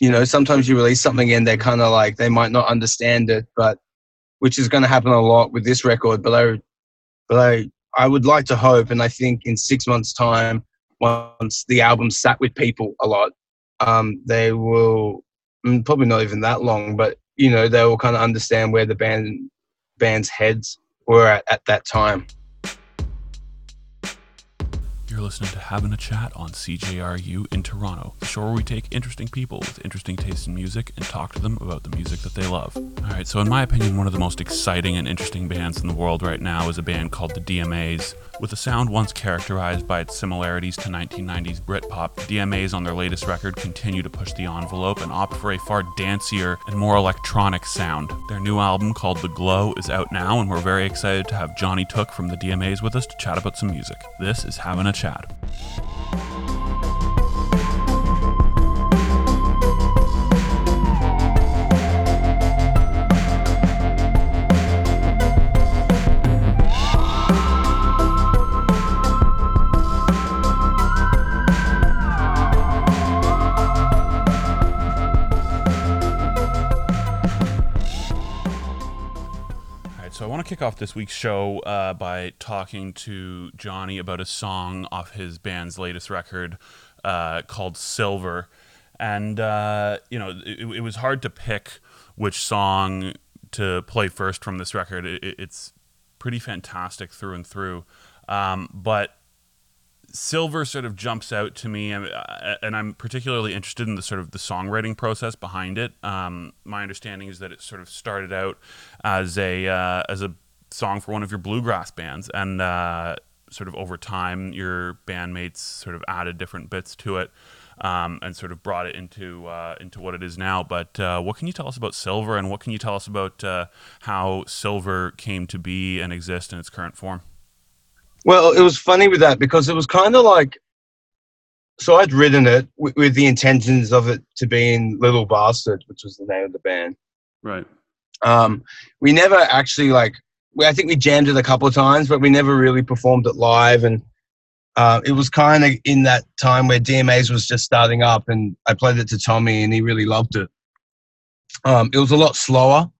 you know, sometimes you release something and they're kind of like they might not understand it, but which is going to happen a lot with this record. But I, but I, I would like to hope, and I think in six months' time, once the album sat with people a lot, um, they will mm, probably not even that long, but you know, they will kind of understand where the band band's heads were at at that time. You're listening to Having a Chat on CJRU in Toronto, the show where we take interesting people with interesting tastes in music and talk to them about the music that they love. All right, so in my opinion, one of the most exciting and interesting bands in the world right now is a band called the DMAs. With a sound once characterized by its similarities to 1990s Britpop, DMAs on their latest record continue to push the envelope and opt for a far dancier and more electronic sound. Their new album called The Glow is out now, and we're very excited to have Johnny Took from the DMAs with us to chat about some music. This is Having a Chat. Kick off this week's show uh, by talking to Johnny about a song off his band's latest record uh, called Silver, and uh, you know it, it, was hard to pick which song to play first from this record. It, it's pretty fantastic through and through, um, but Silver sort of jumps out to me, and, and, I'm particularly interested in the sort of the songwriting process behind it. Um, my understanding is that it sort of started out as a uh, as a song for one of your bluegrass bands, and uh, sort of over time, your bandmates sort of added different bits to it. Um, and sort of brought it into uh, into what it is now. But uh, what can you tell us about Silver, and what can you tell us about uh, how Silver came to be and exist in its current form? Well, it was funny with that because it was kind of like, so I'd written it with, with, the intentions of it to be in Little Bastard, which was the name of the band. Right. Um, we never actually like, we, I think we jammed it a couple of times, but we never really performed it live. And uh, it was kind of in that time where DMAs was just starting up, and I played it to Tommy, and he really loved it. Um, it was a lot slower.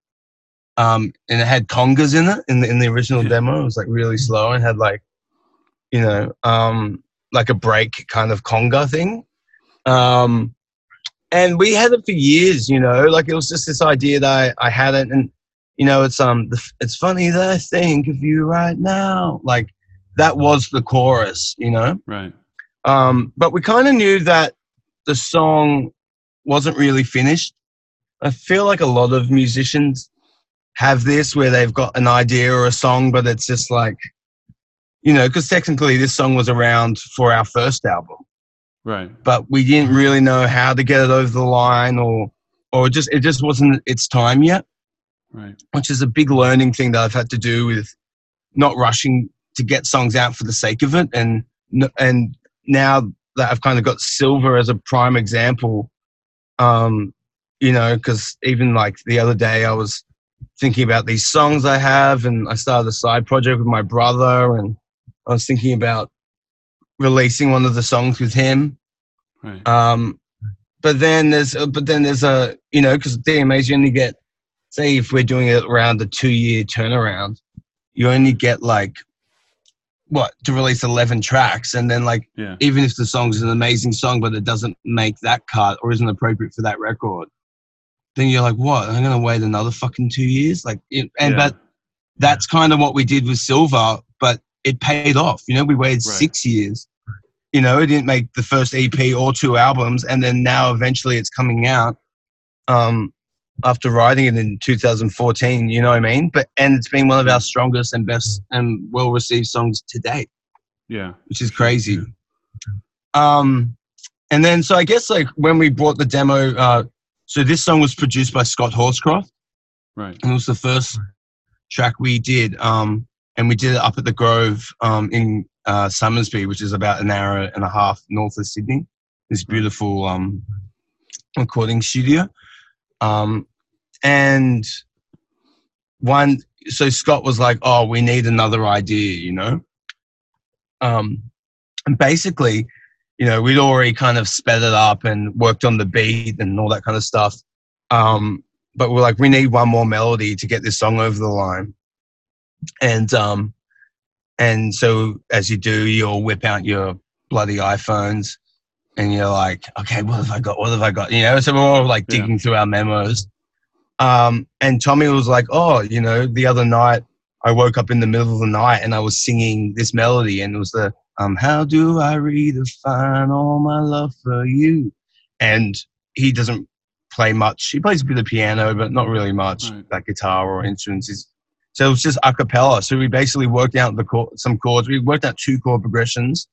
Um, and it had congas in it in the in the original demo. It was like really slow and had like you know, um, like a break kind of conga thing. Um, and we had it for years, you know, like it was just this idea that I, I had it. And, you know, it's, um, it's funny that I think of you right now. Like that was the chorus, you know? Right. Um, but we kind of knew that the song wasn't really finished. I feel like a lot of musicians have this where they've got an idea or a song, but it's just like, you know, because technically this song was around for our first album. Right. But we didn't really know how to get it over the line or or just it just wasn't its time yet. Right. Which is a big learning thing that I've had to do with not rushing to get songs out for the sake of it and and now that I've kind of got silver as a prime example um you know because even like the other day I was thinking about these songs I have and I started a side project with my brother and I was thinking about releasing one of the songs with him. Right. Um, but then there's but then there's a you know because DMAs you only get say if we're doing it around a two year turnaround, you only get like what to release 11 tracks and then like yeah. even if the song's an amazing song but it doesn't make that cut or isn't appropriate for that record then you're like what i'm gonna wait another fucking two years like it, and yeah. but that's kind of what we did with silver but it paid off. You know, we waited right. six years. You know, it didn't make the first EP or two albums, and then now eventually it's coming out. Um, after writing it in 2014, you know what I mean? But and it's been one of our strongest and best and well received songs to date. Yeah, which is crazy. Um, and then so I guess like when we brought the demo, uh, so this song was produced by Scott Horscroft, right? And it was the first track we did. Um, and we did it up at the Grove um, in uh, Somersby, which is about an hour and a half north of Sydney. This beautiful um, recording studio, um, and one. So Scott was like, "Oh, we need another idea," you know. Um, and basically, you know, we'd already kind of sped it up and worked on the beat and all that kind of stuff. Um, but we're like, we need one more melody to get this song over the line. And um, and so as you do, you'll whip out your bloody iPhones and you're like, okay, what have I got? What have I got? You know, so we're all like digging yeah. through our memos. Um, and Tommy was like, oh, you know, the other night I woke up in the middle of the night and I was singing this melody and it was the, um, how do I redefine all my love for you? And he doesn't play much. He plays a bit of piano, but not really much, right. like guitar or instruments. He's, so it was just a cappella. So we basically worked out the chord, some chords. We worked out two chord progressions.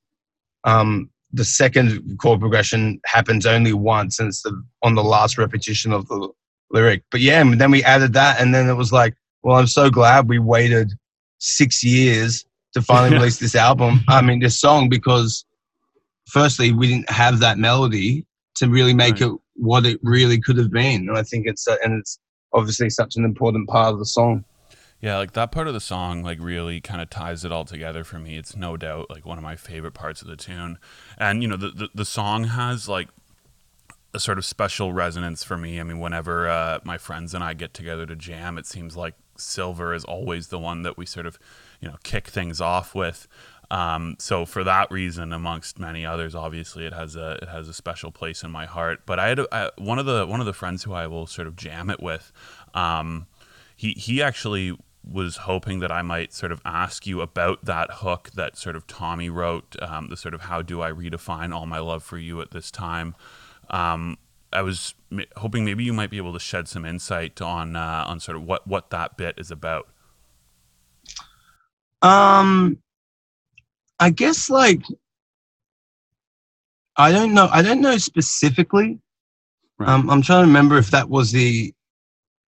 Um, the second chord progression happens only once, and it's the, on the last repetition of the lyric. But yeah, and then we added that, and then it was like, well, I'm so glad we waited six years to finally release this album. I mean, this song because firstly, we didn't have that melody to really make right. it what it really could have been, and I think it's uh, and it's obviously such an important part of the song. Yeah, like that part of the song like really kind of ties it all together for me. It's no doubt like one of my favorite parts of the tune. And you know, the the, the song has like a sort of special resonance for me. I mean, whenever uh, my friends and I get together to jam, it seems like Silver is always the one that we sort of, you know, kick things off with. Um, so for that reason, amongst many others, obviously it has a it has a special place in my heart. But I had a, I, one of the one of the friends who I will sort of jam it with. Um, he he actually was hoping that I might sort of ask you about that hook that sort of Tommy wrote, um, the sort of how do I redefine all my love for you at this time. Um, I was m- hoping maybe you might be able to shed some insight on uh, on sort of what what that bit is about. Um, I guess like I don't know. I don't know specifically. Right. Um, I'm trying to remember if that was the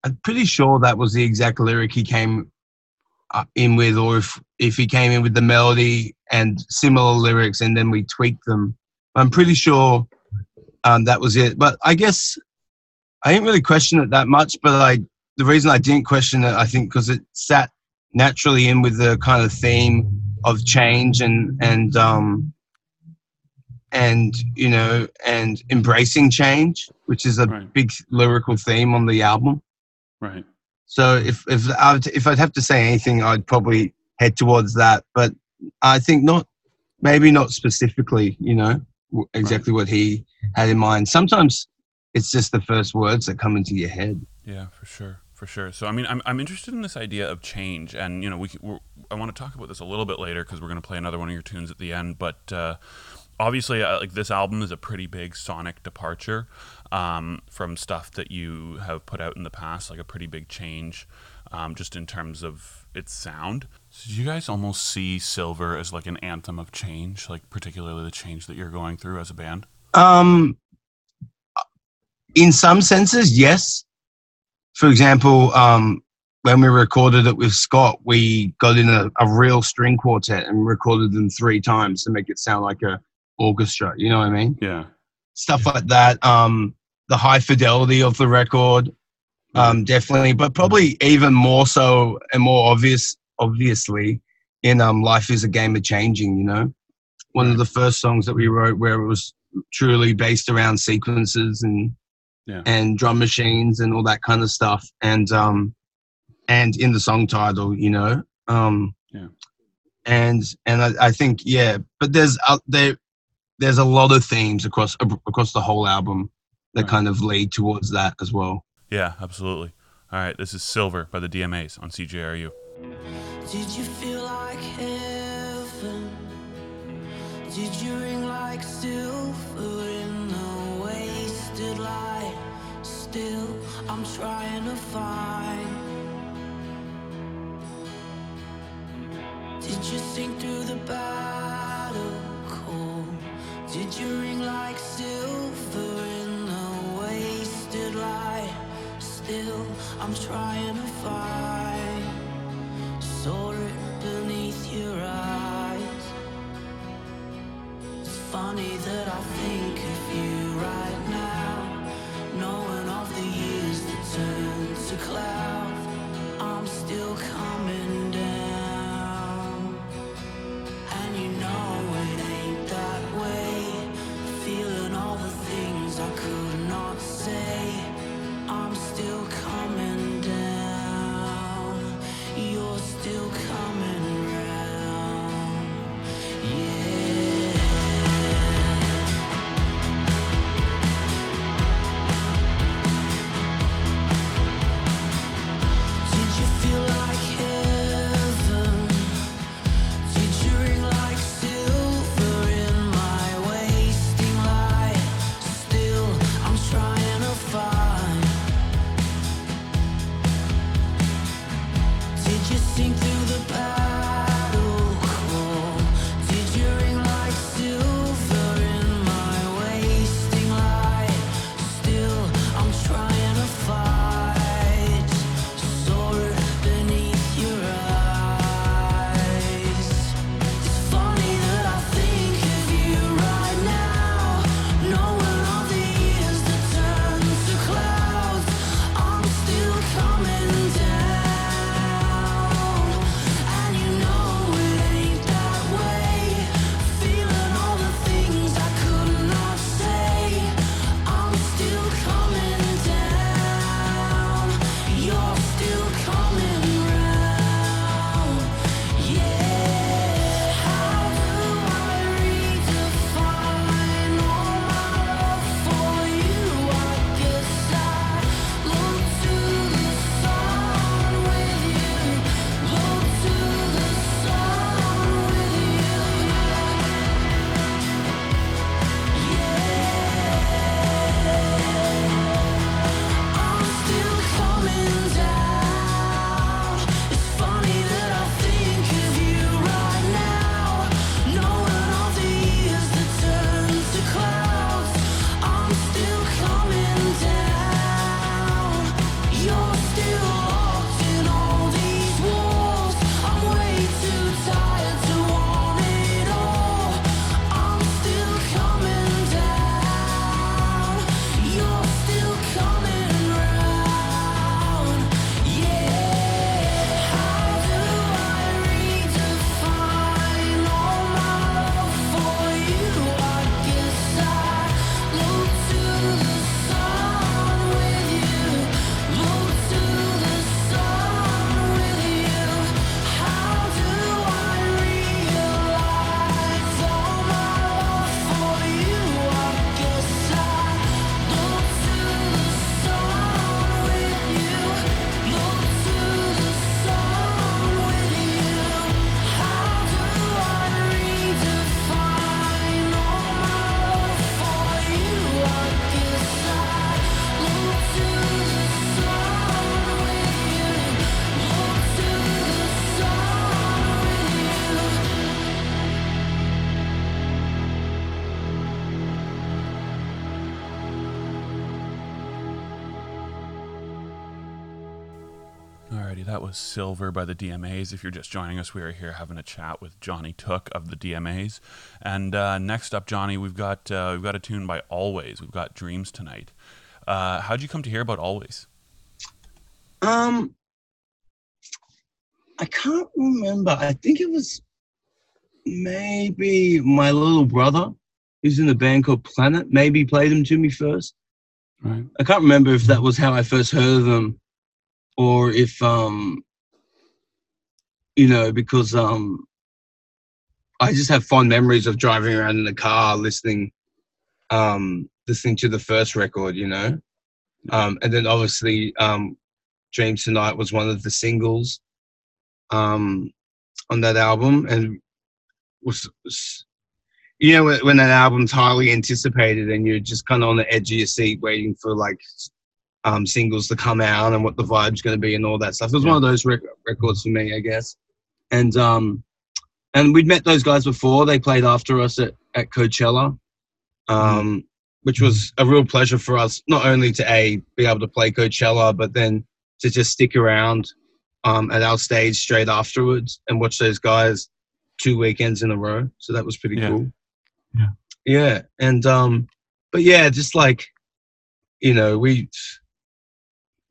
I'm pretty sure that was the exact lyric he came uh, in with, or if if he came in with the melody and similar lyrics, and then we tweaked them. I'm pretty sure um, that was it. But I guess I didn't really question it that much. But I, the reason I didn't question it, I think, because it sat naturally in with the kind of theme of change and and um, and you know and embracing change, which is a right. big lyrical theme on the album. Right. So if if I'd, if I'd have to say anything, I'd probably head towards that. But I think not, maybe not specifically. You know, exactly right. what he had in mind. Sometimes it's just the first words that come into your head. Yeah, for sure, for sure. So I mean, I'm I'm interested in this idea of change, and you know, we I want to talk about this a little bit later because we're going to play another one of your tunes at the end, but. Uh, obviously uh, like this album is a pretty big sonic departure um, from stuff that you have put out in the past like a pretty big change um, just in terms of its sound so do you guys almost see silver as like an anthem of change like particularly the change that you're going through as a band um in some senses yes for example um when we recorded it with Scott, we got in a, a real string quartet and recorded them three times to make it sound like a orchestra. You know what I mean? Yeah. Stuff like that. Um, the high fidelity of the record, um, definitely, but probably even more so and more obvious, obviously, in um, "Life Is a Game of Changing." You know, one of the first songs that we wrote where it was truly based around sequences and yeah. and drum machines and all that kind of stuff, and um, and in the song title, you know, um, yeah. and and I, I think yeah, but there's uh, there there's a lot of themes across across the whole album that right. kind of lead towards that as well. Yeah, absolutely. All right, this is Silver by the DMAs on CJRU. Did you feel like heaven? Did you ring like silver in the wasted light? Still, I'm trying to find. Did you sink through the battle? Did you ring like silver Still, I'm trying to find. It beneath your eyes. It's funny that I think of you Silver by the DMAs. If you're just joining us, we are here having a chat with Johnny Took of the DMAs. And uh, next up, Johnny, we've got uh, we've got a tune by Alvvays. We've got Dreams tonight. Uh, how'd you come to hear about Alvvays? Um, I can't remember. I think it was maybe my little brother, who's in a band called Planet. Maybe played them to me first. Right. I can't remember if that was how I first heard of them, or if um, you know, because um, I just have fond memories of driving around in the car listening, um, listening to the first record. You know, um, and then obviously um, Dreams Tonight was one of the singles um, on that album, and was, was you know when, when that album's highly anticipated and you're just kind of on the edge of your seat waiting for like um, singles to come out and what the vibe's going to be and all that stuff. It was Yeah. one of those rec- records for me, I guess. And um, and we'd met those guys before. They played after us at at Coachella, um, which was a real pleasure for us. Not only to a be able to play Coachella, but then to just stick around um, at our stage straight afterwards and watch those guys two weekends in a row. So that was pretty Yeah. cool. Yeah. Yeah. And um but yeah, just like you know, we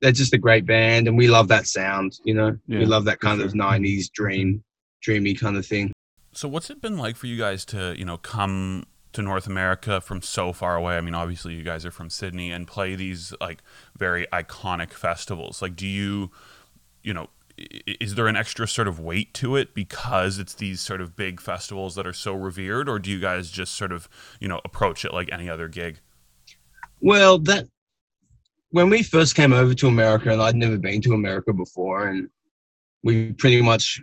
they're just a great band and we love that sound, you know. Yeah, we love that for kind of sure. nineties dream dreamy kind of thing. So what's it been like for you guys to, you know, come to North America from so far away? I mean, obviously you guys are from Sydney and play these like very iconic festivals. Like do you, you know, is there an extra sort of weight to it because it's these sort of big festivals that are so revered or do you guys just sort of, you know, approach it like any other gig? Well, that when we first came over to America, and I'd never been to America before, and we pretty much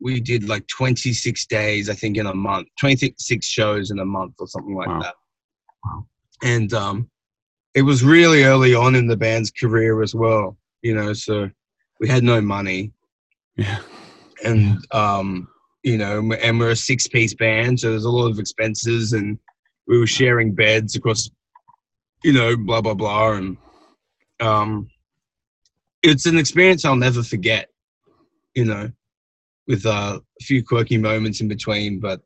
we did like 26 days, I think, in a month, 26 shows in a month or something like Wow. that. Wow. And um, it was really early on in the band's career as well, you know. So we had no money, Yeah. and um, you know, and we're a six-piece band, so there's a lot of expenses, and we were sharing beds across, you know, blah blah blah, and um, it's an experience I'll never forget, you know, with uh, a few quirky moments in between, but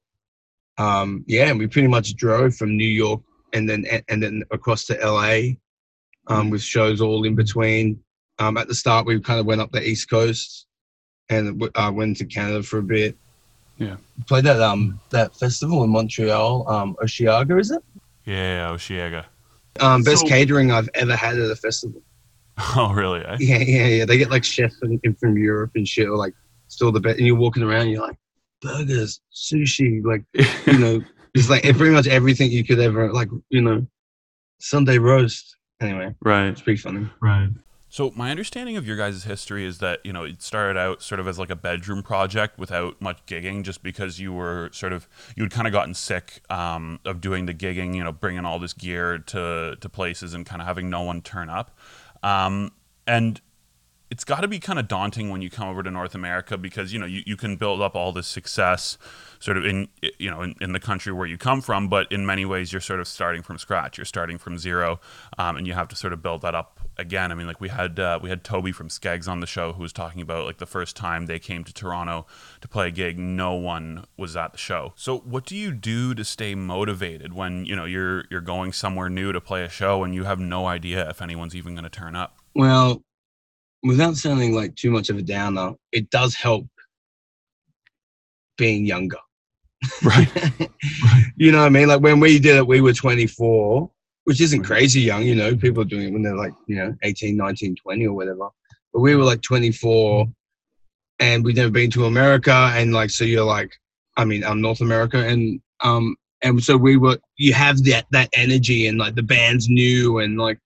um, yeah, we pretty much drove from New York and then and then across to LA, um, with shows all in between. Um, at the start, we kind of went up the East Coast and uh, went to Canada for a bit. Yeah. Played that um that festival in Montreal, um Osheaga, is it? Yeah, Osheaga. Um, best So- catering I've ever had at a festival. Oh, really? Eh? Yeah, yeah, yeah. They get like chefs in from Europe and shit, or like still the best. And you're walking around, you're like burgers, sushi, like you know, it's like pretty much everything you could ever like, you know, Sunday roast. Anyway, right. it's pretty funny. Right. So my understanding of your guys' history is that you know it started out sort of as like a bedroom project without much gigging, just because you were sort of you had kind of gotten sick um, of doing the gigging, you know, bringing all this gear to to places and kind of having no one turn up, um, and it's got to be kind of daunting when you come over to North America because you know you, you can build up all this success sort of in you know in, in the country where you come from, but in many ways you're sort of starting from scratch. You're starting from zero, um, and you have to sort of build that up again. I mean, like we had uh, we had Toby from Skegss on the show who was talking about like the first time they came to Toronto to play a gig, no one was at the show. So what do you do to stay motivated when you know you're you're going somewhere new to play a show and you have no idea if anyone's even going to turn up? Well, without sounding like too much of a downer, it does help being younger. Right. you know what I mean? Like when we did it, we were 24, which isn't crazy young, you know, people are doing it when they're like, you know, 18, 19, 20 or whatever. But we were like 24 and we'd never been to America. And like, so you're like, I mean, I'm North America. And, um, and so we were, you have that, that energy and like the band's new. And like,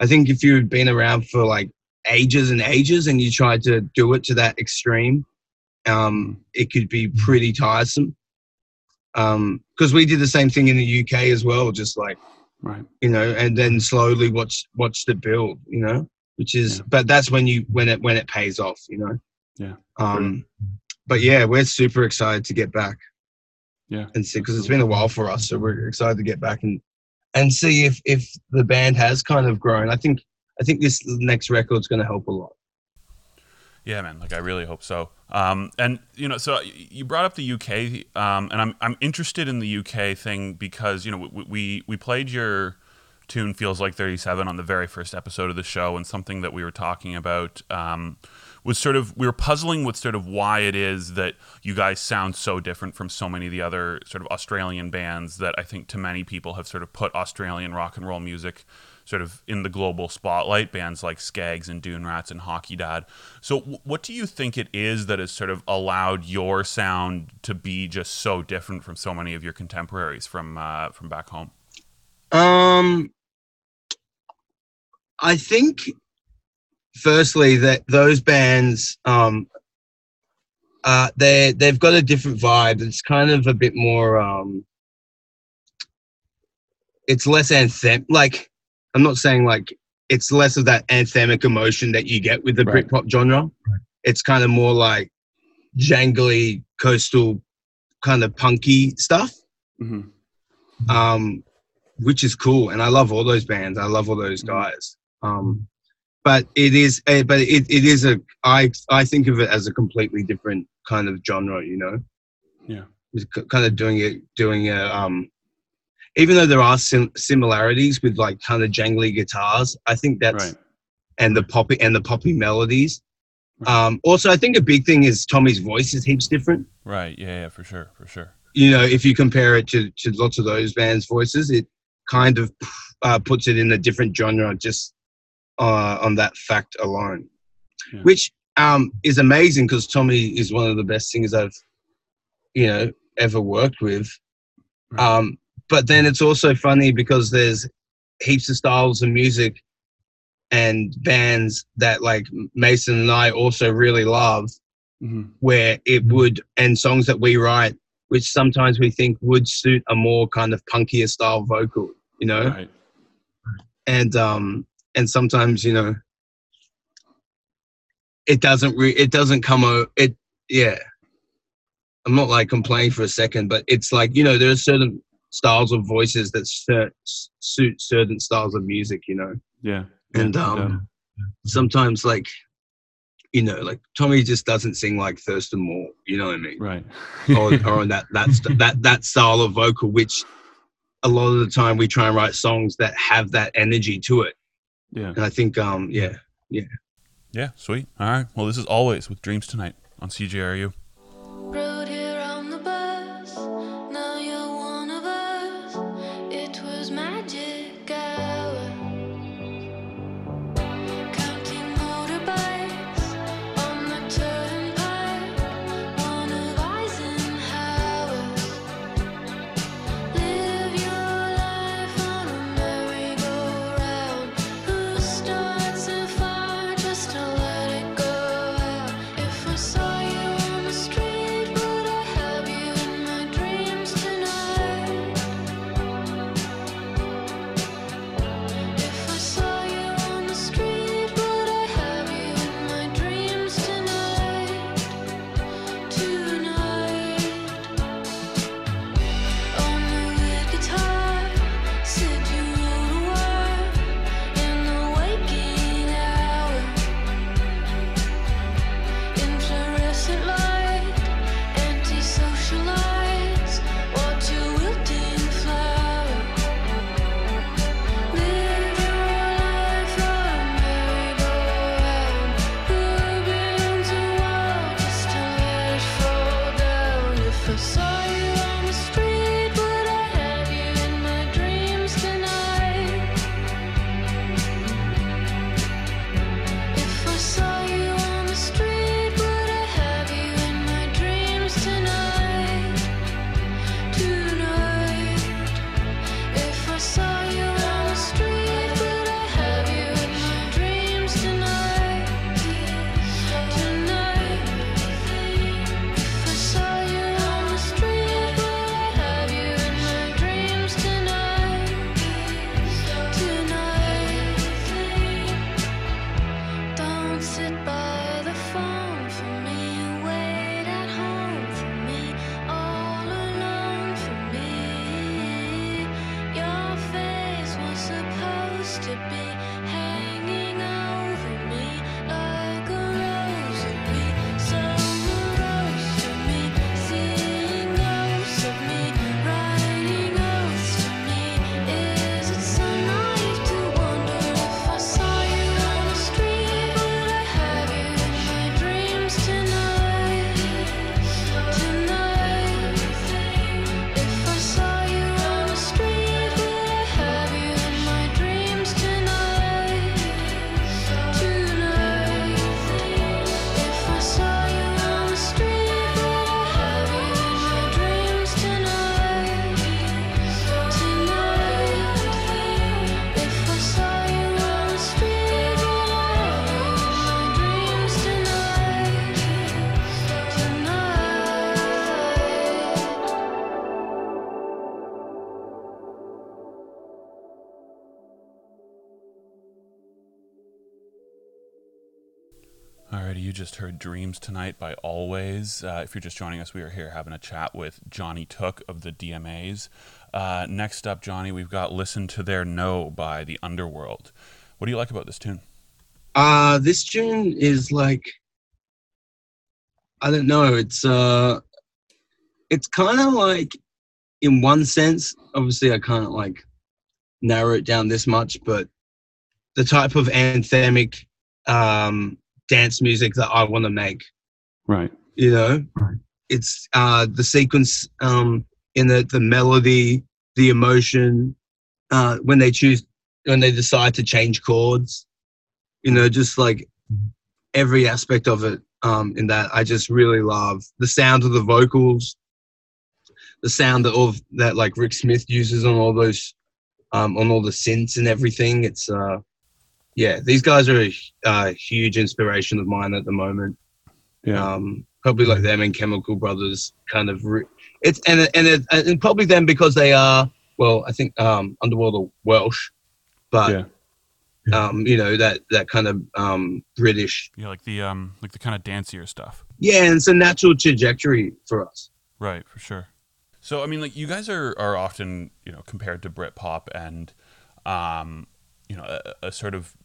I think if you had been around for like ages and ages and you tried to do it to that extreme, um, it could be pretty tiresome um because we did the same thing in the uk as well just like Right. you know and then slowly watch watch the build you know which is Yeah. but that's when you when it when it pays off you know Yeah. um but yeah we're super excited to get back Yeah. and see because it's been a while for us so we're excited to get back and and see if if the band has kind of grown i think i think this next record's going to help a lot Yeah, man. Like I really hope so. Um, and you know, so you brought up the UK, um, and I'm I'm interested in the UK thing because you know we we, we played your tune feels like 37 on the very first episode of the show, and something that we were talking about. Um, was sort of we were puzzling with sort of why it is that you guys sound so different from so many of the other sort of Australian bands that I think to many people have sort of put Australian rock and roll music sort of in the global spotlight, bands like Skegss and Dune Rats and Hockey Dad. So, w- what do you think it is that has sort of allowed your sound to be just so different from so many of your contemporaries from uh, from back home? Um, I think, firstly, that those bands, um, uh, they they've got a different vibe. It's kind of a bit more. Um, it's less anthem like I'm not saying like it's less of that anthemic emotion that you get with the Right. Britpop genre. Right. It's kind of more like jangly, coastal, kind of punky stuff, hmm um, which is cool. And I love all those bands. I love all those Mhm. guys. Um, but it is, a, but it, it is a. I I think of it as a completely different kind of genre. You know, Yeah. It's kind of doing it, doing a. Um, even though there are sim- similarities with like kind of jangly guitars, I think that's Right. and the poppy and the poppy melodies. Right. Um, also, I think a big thing is Tommy's voice is heaps different. Right. Yeah. Yeah. For sure. For sure. You know, if you compare it to, to lots of those bands' voices, it kind of uh, puts it in a different genre just uh, on that fact alone, Yeah. which um, is amazing because Tommy is one of the best singers I've, you know, ever worked with. Right. Um, but then it's also funny because there's heaps of styles of music and bands that like Mason and I also really love hmm where it would and songs that we write which sometimes we think would suit a more kind of punkier style vocal you know? Right. and um and sometimes you know it doesn't re- it doesn't come o- it yeah. I'm not like complaining for a second but it's like you know there are certain styles of voices that suit certain styles of music you know Yeah. and Yeah, um sometimes like you know like tommy just doesn't sing like thurston moore you know what i mean Right. or, or on that that st- that that style of vocal, which a lot of the time we try and write songs that have that energy to it. yeah. And I think, um, yeah, Yeah. Sweet. All right. Well, this is Alvvays with Dreams tonight on CJRU. Just heard Dreams Tonight by Alvvays. Uh, if you're just joining us, we are here having a chat with Johnny Took of the DMAs. Uh, next up, Johnny, we've got Listen to Their No by The Underworld. What do you like about this tune? Uh this tune is like I don't know, it's uh it's kind of like in one sense, obviously I can't like narrow it down this much, but the type of anthemic um dance music that I want to make, Right. you know? Right. It's uh the sequence um in the the melody, the emotion, uh when they choose when they decide to change chords, you know, just like every aspect of it um, in that I just really love the sound of the vocals, the sound of that like Rick Smith uses on all those um, on all the synths and everything. It's uh, yeah, these guys are a, a huge inspiration of mine at the moment. Yeah. Um, probably like them and Chemical Brothers, kind of. Re- it's and and it, and probably them because they are well, I think um, Underworld are Welsh, but yeah. um, you know that that kind of um, British. Yeah, like the um, like the kind of dancier stuff. Yeah, and it's a natural trajectory for us. Right, for sure. So I mean, like you guys are are often you know compared to Britpop and um, you know a, a sort of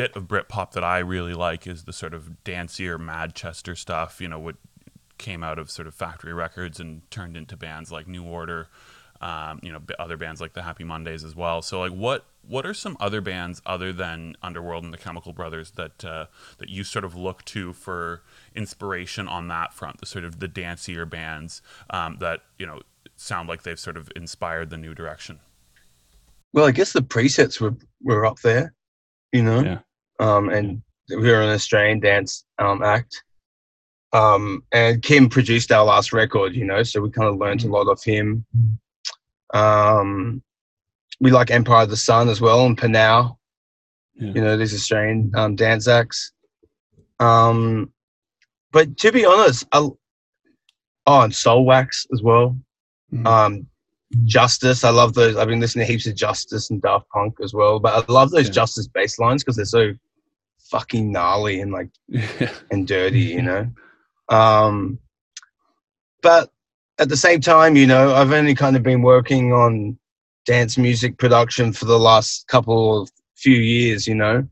bit of Britpop that I really like is the sort of dancier Madchester stuff. You know what came out of sort of factory records and turned into bands like New Order. Um, you know, other bands like the Happy Mondays as well. So, like, what what are some other bands other than Underworld and the Chemical Brothers that uh, that you sort of look to for inspiration on that front? The sort of the dancier bands um, that you know sound like they've sort of inspired the new direction. Well, I guess the presets were were up there, you know. Yeah. Um, and we were an Australian dance um, act. Um, and Kim produced our last record, you know, so we kind of learned a lot of him. Um, we like Empire of the Sun as well and PNAU, Yeah. you know, these Australian um, dance acts. Um, but to be honest, I, oh, and Soulwax as well. Mhm. Um, Justice, I love those. I've been listening to heaps of Justice and Daft Punk as well, but I love those Yeah. Justice bass lines because they're so fucking gnarly and like and dirty, you know. Um, but at the same time, you know, I've only kind of been working on dance music production for the last couple of few years, you know,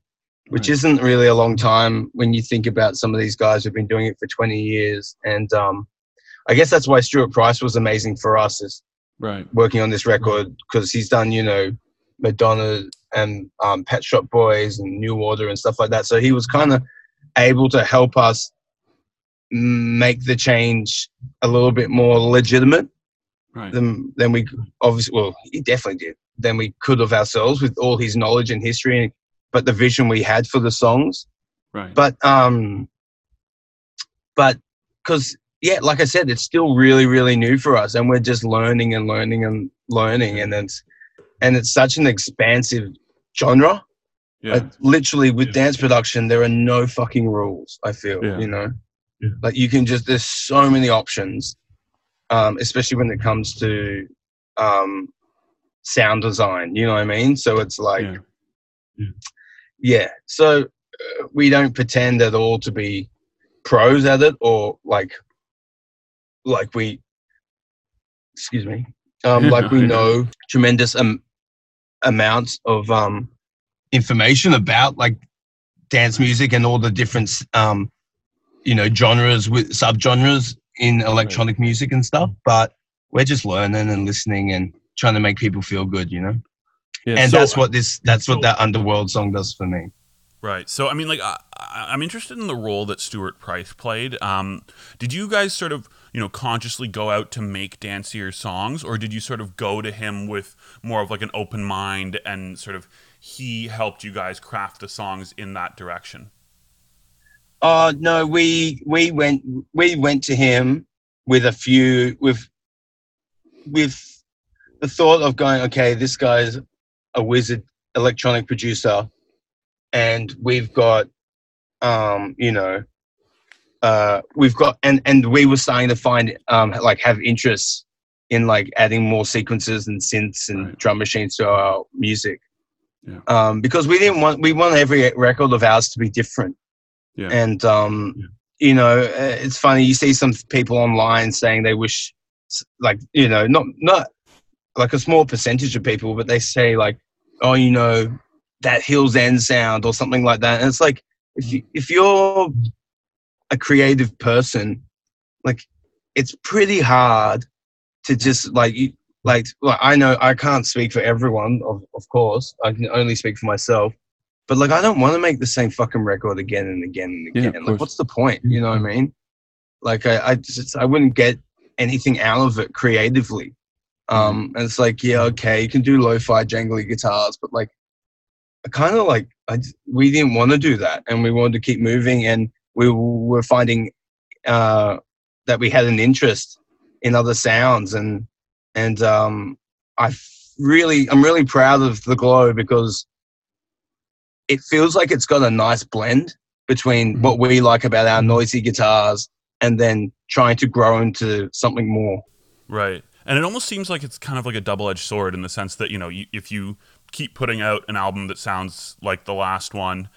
which isn't really a long time when you think about some of these guys who've been doing it for 20 years. And um, I guess that's why Stuart Price was amazing for us is Right. working on this record because he's done, you know, Madonna and um, Pet Shop Boys and New Order and stuff like that. So he was kind of able to help us make the change a little bit more legitimate Right. than than we obviously well he definitely did than we could of ourselves with all his knowledge and history but the vision we had for the songs Right. but um but because yeah like i said it's still really really new for us and we're just learning and learning and learning and it's and it's such an expansive genre yeah. like, literally with Yeah. dance production there are no fucking rules i feel Yeah. you know like you can just there's so many options um especially when it comes to um sound design you know what i mean so it's like yeah. yeah so uh, we don't pretend at all to be pros at it or like like we excuse me um like we know tremendous um, amounts of um information about like dance music and all the different um you know genres with subgenres in electronic music and stuff but we're just learning and listening and trying to make people feel good you know Yeah, and so- that's what this that's what that underworld song does for me Right. So, I mean, like, I, I'm interested in the role that Stuart Price played. Um, did you guys sort of, you know, consciously go out to make dancier songs, or did you sort of go to him with more of like an open mind and sort of he helped you guys craft the songs in that direction? Oh no, we we went we went to him with a few with with the thought of going, okay, this guy's a wizard electronic producer, and we've got, um, you know, uh, we've got, and and we were starting to find, um, like have interests in like adding more sequences and synths and Right. drum machines to our music, Yeah. um, because we didn't want we want every record of ours to be different Yeah. And um, Yeah. you know, uh, it's funny. You see some people online saying they wish, like you know, not not like a small percentage of people, but they say like, oh, you know, that Hills End sound or something like that. And it's like if you, if you're a creative person, like it's pretty hard to just like you like well, I know I can't speak for everyone, of, of course. I can only speak for myself. But like I don't want to make the same fucking record again and again and again. of like course. what's the point? You know what I mean? Like I, I just I wouldn't get anything out of it creatively. Um and it's like, yeah, okay, you can do lo-fi jangly guitars, but like I kind of like I we didn't want to do that and we wanted to keep moving and we were finding uh that we had an interest in other sounds and and um I really I'm really proud of the glow because it feels like it's got a nice blend between what we like about our noisy guitars and then trying to grow into something more. Right. And it almost seems like it's kind of like a double edged sword in the sense that, you know, you, if you keep putting out an album that sounds like the last one,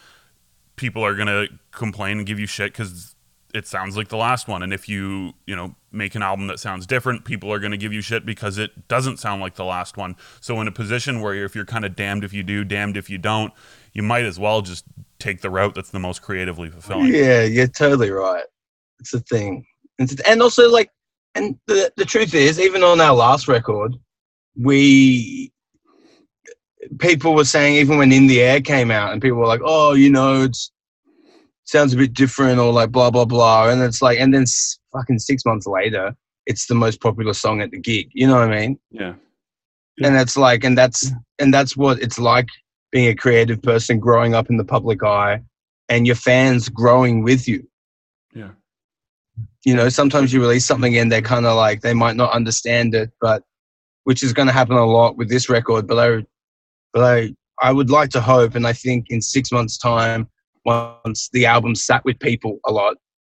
people are to complain and give you shit because it sounds like the last one. And if you, you know, make an album that sounds different, people are to give you shit because it doesn't sound like the last one. So, in a position where you're, if you're kind of damned if you do, damned if you don't, you might as well just take the route that's the most creatively fulfilling. Yeah, you're totally right. It's a thing. And, and also, like, and the, the truth is, even on our last record, we people were saying, even when In the Air came out, and people were like, oh, you know, it's sounds a bit different, or like blah, blah, blah. And it's like, and then s- fucking six months later, it's the most popular song at the gig. You know what I mean? Yeah. and it's like and that's and that's what it's like being a creative person growing up in the public eye and your fans growing with you Yeah. you know sometimes you release something and they're kind of like they might not understand it but which is going to happen a lot with this record but i but i would like to hope and i think in six months time once the album sat with people a lot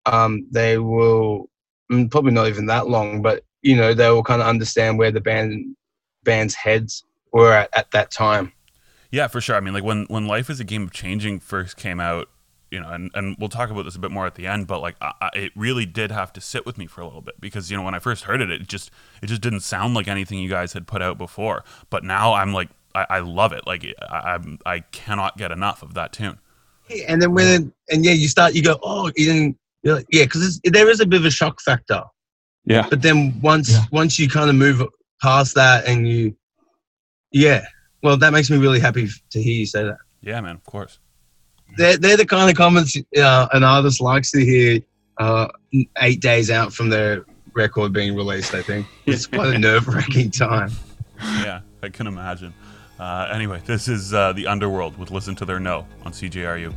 um they will mm, probably not even that long but you know they will kind of understand where the band band's heads were at, at that time Yeah, for sure. I mean, like when when Life is a Game of Changing first came out, you know, and, and we'll talk about this a bit more at the end, but like I, I, it really did have to sit with me for a little bit because you know when I first heard it, it just it just didn't sound like anything you guys had put out before. But now I'm like I, I love it. Like I, I'm I cannot get enough of that tune. and then when and yeah you start you go oh you didn't you're like, yeah because there is a bit of a shock factor Yeah. but then once Yeah. once you kind of move past that and you yeah well that makes me really happy to hear you say that Yeah, man, of course. they're, they're the kind of comments uh, an artist likes to hear uh, eight days out from their record being released i think it's quite a nerve-wracking time yeah, I can imagine. Uh, anyway, this is uh, the Underworld with "Listen to Their No" on CJRU.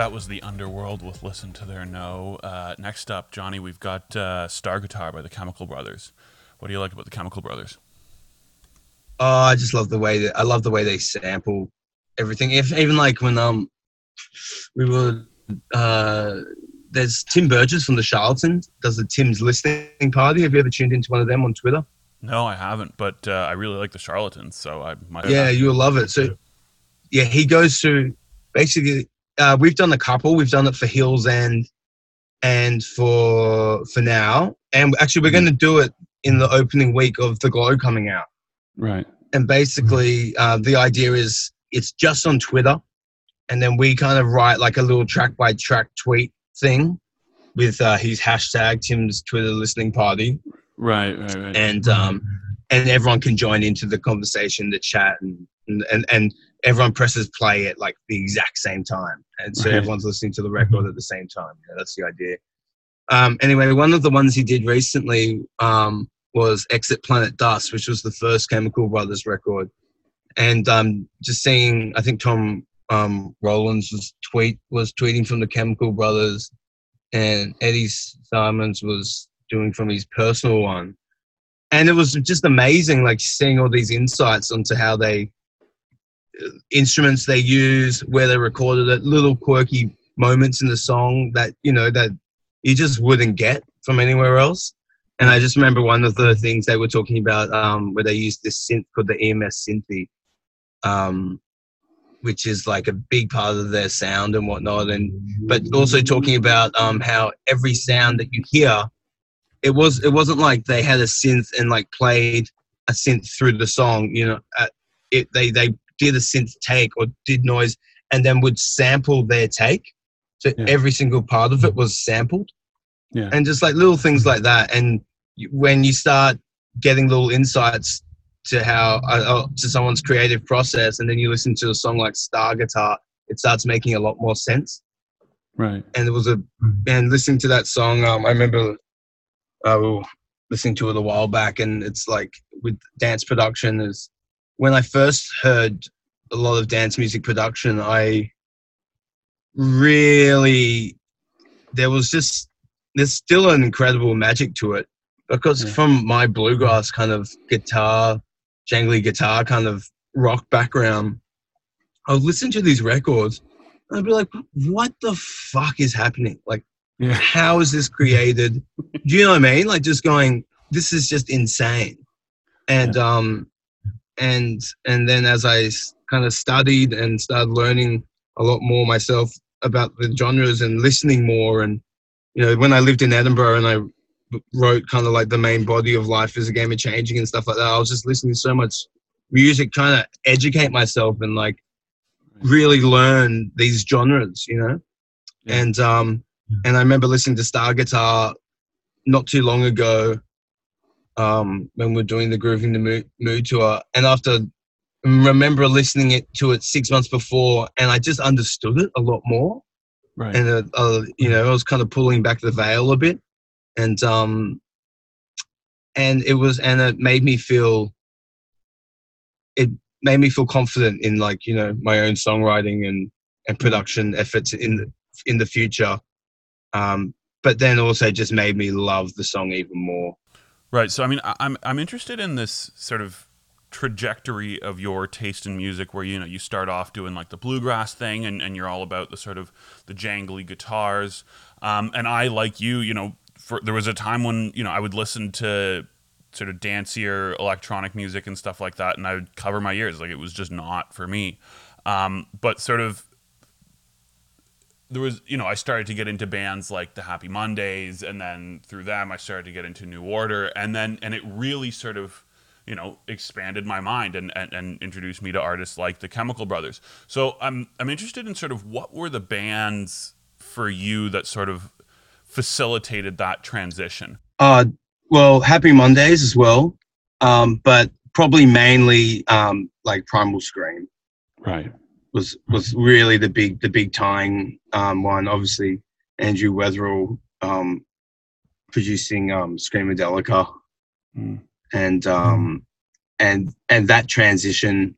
That was the Underworld with Listen to Their No. Uh, next up, Johnny, we've got uh, Star Guitar by the Chemical Brothers. What do you like about the Chemical Brothers? Oh, I just love the way that I love the way they sample everything. If even like when um we were uh there's Tim Burgess from the Charlatans does the Tim's listening party. Have you ever tuned into one of them on Twitter? No, I haven't, but uh, I really like the Charlatans, so I might. Yeah, you'll love it. So yeah, he goes through basically uh, we've done a couple. We've done it for Hills End and for for now. And actually we're gonna do it in the opening week of The Glow coming out. Right. and basically uh, the idea is it's just on twitter and then we kind of write like a little track by track tweet thing with uh, his hashtag tim's twitter listening party Right. Right. Right. and um, and everyone can join into the conversation the chat and and, and everyone presses play at like the exact same time and so Right. everyone's listening to the record at the same time. Yeah, that's the idea. Um, anyway one of the ones he did recently um, was exit planet dust which was the first chemical brothers record. And um, just seeing i think tom um, Rowlands was tweet was tweeting from the chemical brothers and eddie simons was doing from his personal one. And it was just amazing like seeing all these insights onto how they instruments they use where they recorded it little quirky moments in the song that you know that you just wouldn't get from anywhere else. And i just remember one of the things they were talking about um, where they used this synth called the EMS Synthi um, which is like a big part of their sound and whatnot. And but also talking about um, how every sound that you hear it was it wasn't like they had a synth and like played a synth through the song you know uh, it they they did a synth take or did noise and then would sample their take so Yeah. every single part of it was sampled Yeah. and just like little things like that and when you start getting little insights to how uh, uh, to someone's creative process and then you listen to a song like star guitar it starts making a lot more sense Right. and it was a and listening to that song um, i remember uh, listening to it a while back and it's like with dance production is when i first heard a lot of dance music production i really there was just there's still an incredible magic to it because Yeah. from my bluegrass kind of guitar jangly guitar kind of rock background i would listen to these records and i'd be like what the fuck is happening like Yeah. how is this created? Do you know what I mean? Like just going, this is just insane. And um, and and then as I kind of studied and started learning a lot more myself about the genres and listening more, and you know, when I lived in Edinburgh and I wrote kind of like the main body of life is a game of changing and stuff like that, I was just listening to so much music, trying to educate myself and like really learn these genres, you know. Yeah. And um, and I remember listening to Star Guitar not too long ago um, when we are doing the Groovin the Moo, Moo tour, and after remember listening it to it six months before, and I just understood it a lot more, Right. and uh, uh, you know I was kind of pulling back the veil a bit, and um, and it was and it made me feel it made me feel confident in like you know my own songwriting and and production efforts in the, in the future. Um but then also just made me love the song even more Right. So I mean, I'm I'm interested in this sort of trajectory of your taste in music, where you know you start off doing like the bluegrass thing, and, and you're all about the sort of the jangly guitars. Um, and I, like you, you know, for, there was a time when you know I would listen to sort of dancier electronic music and stuff like that, and I would cover my ears, like it was just not for me. Um, but sort of there was you know i started to get into bands like the happy mondays and then through them i started to get into new order and then and it really sort of you know expanded my mind and and, and introduced me to artists like the chemical brothers. So i'm i'm interested in sort of what were the bands for you that sort of facilitated that transition? Uh well happy mondays as well um but probably mainly um like primal scream. Right. Was was really the big the big tying um, one. Obviously, Andrew Weatherall um, producing um, Screamadelica, Mm. and um, and and that transition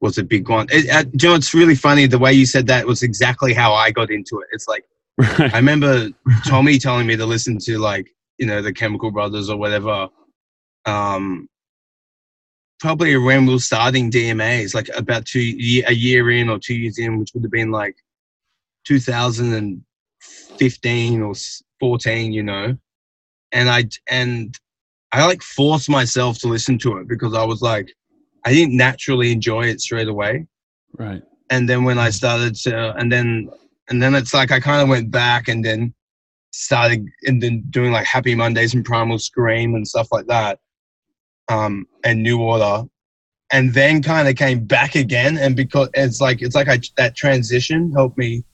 was a big one. It, uh, know, it's really funny the way you said that was exactly how I got into it. It's like Right. I remember Tommy telling me to listen to like you know the Chemical Brothers or whatever. Um, probably when we were starting DMAs, like about two a year in or two years in, which would have been like 2015 or 14, you know. And I and I like forced myself to listen to it because I was like, I didn't naturally enjoy it straight away Right. and then when I mm-hmm. started to, and then, and then it's like I kind of went back and then started and then doing like Happy Mondays and Primal Scream and stuff like that, um, and New Order, and then kind of came back again. And because it's like it's like I, that transition helped me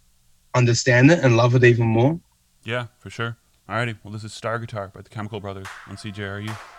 understand it and love it even more. Yeah, for sure. Alrighty. Well, this is Star Guitar by the Chemical Brothers on CJRU.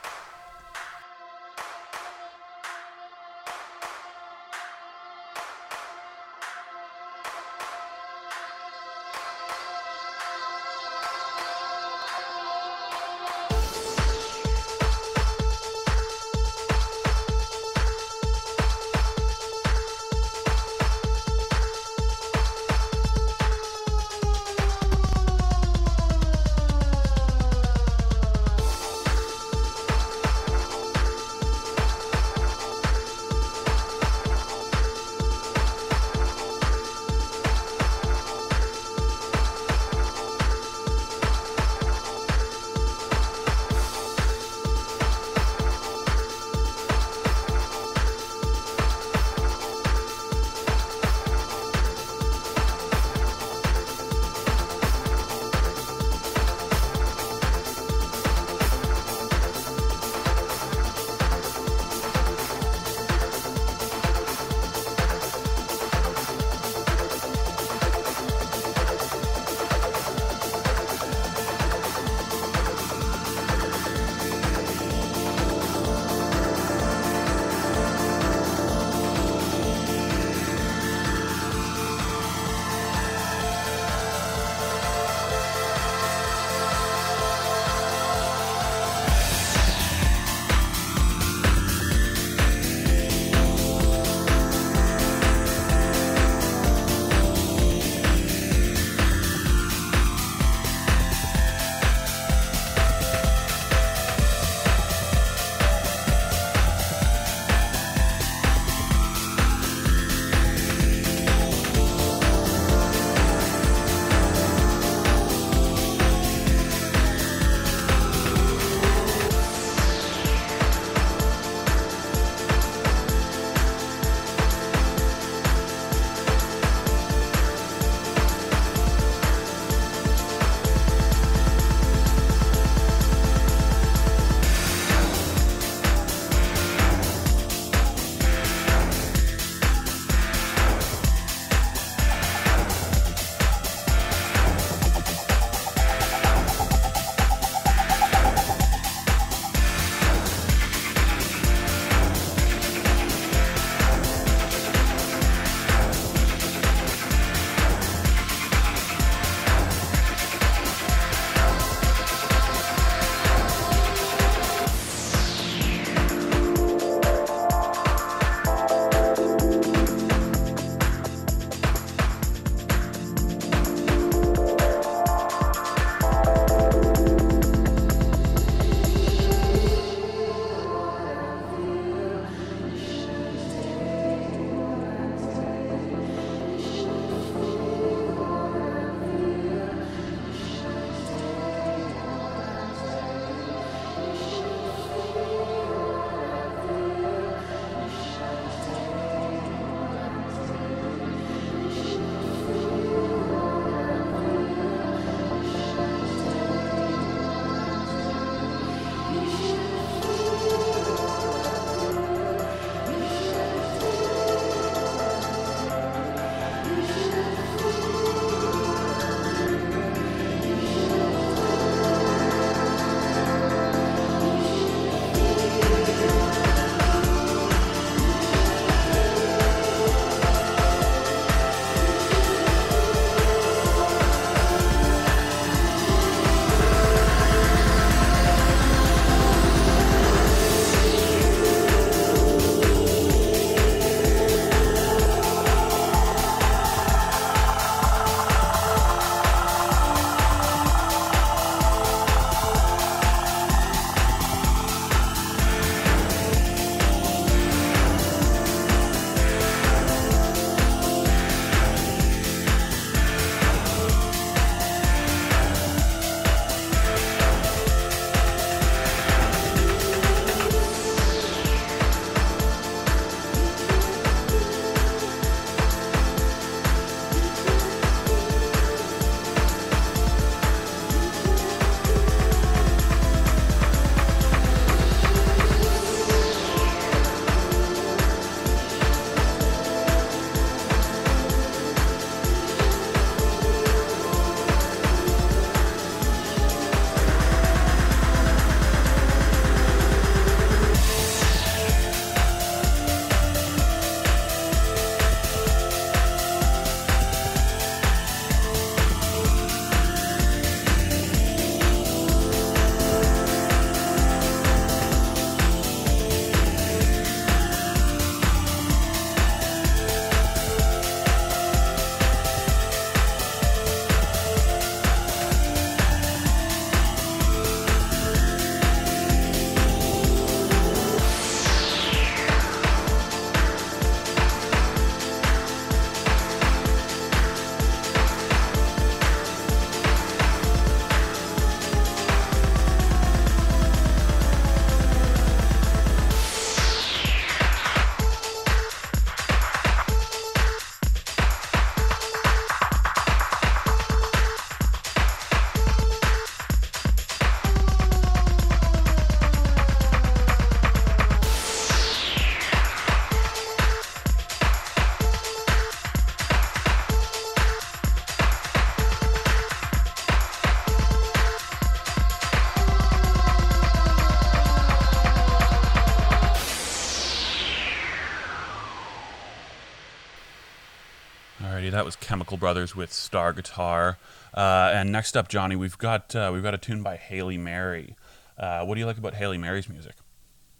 Brothers with Star Guitar. Uh, and next up, Johnny, we've got uh, we've got a tune by Hayley Mary. Uh, what do you like about Hayley Mary's music?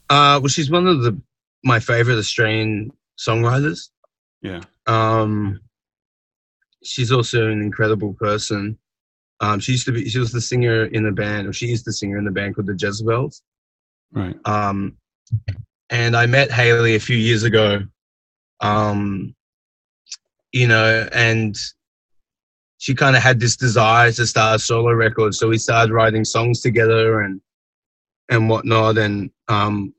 Uh, well, she's one of the my favorite Australian songwriters. Yeah. Um, she's also an incredible person. Um, she used to be she was the singer in the band, or she is the singer in the band called the Jezebels. Right. Um, and I met Hayley a few years ago. Um, you know, and she kind of had this desire to start a solo record, so we started writing songs together and and whatnot, and um,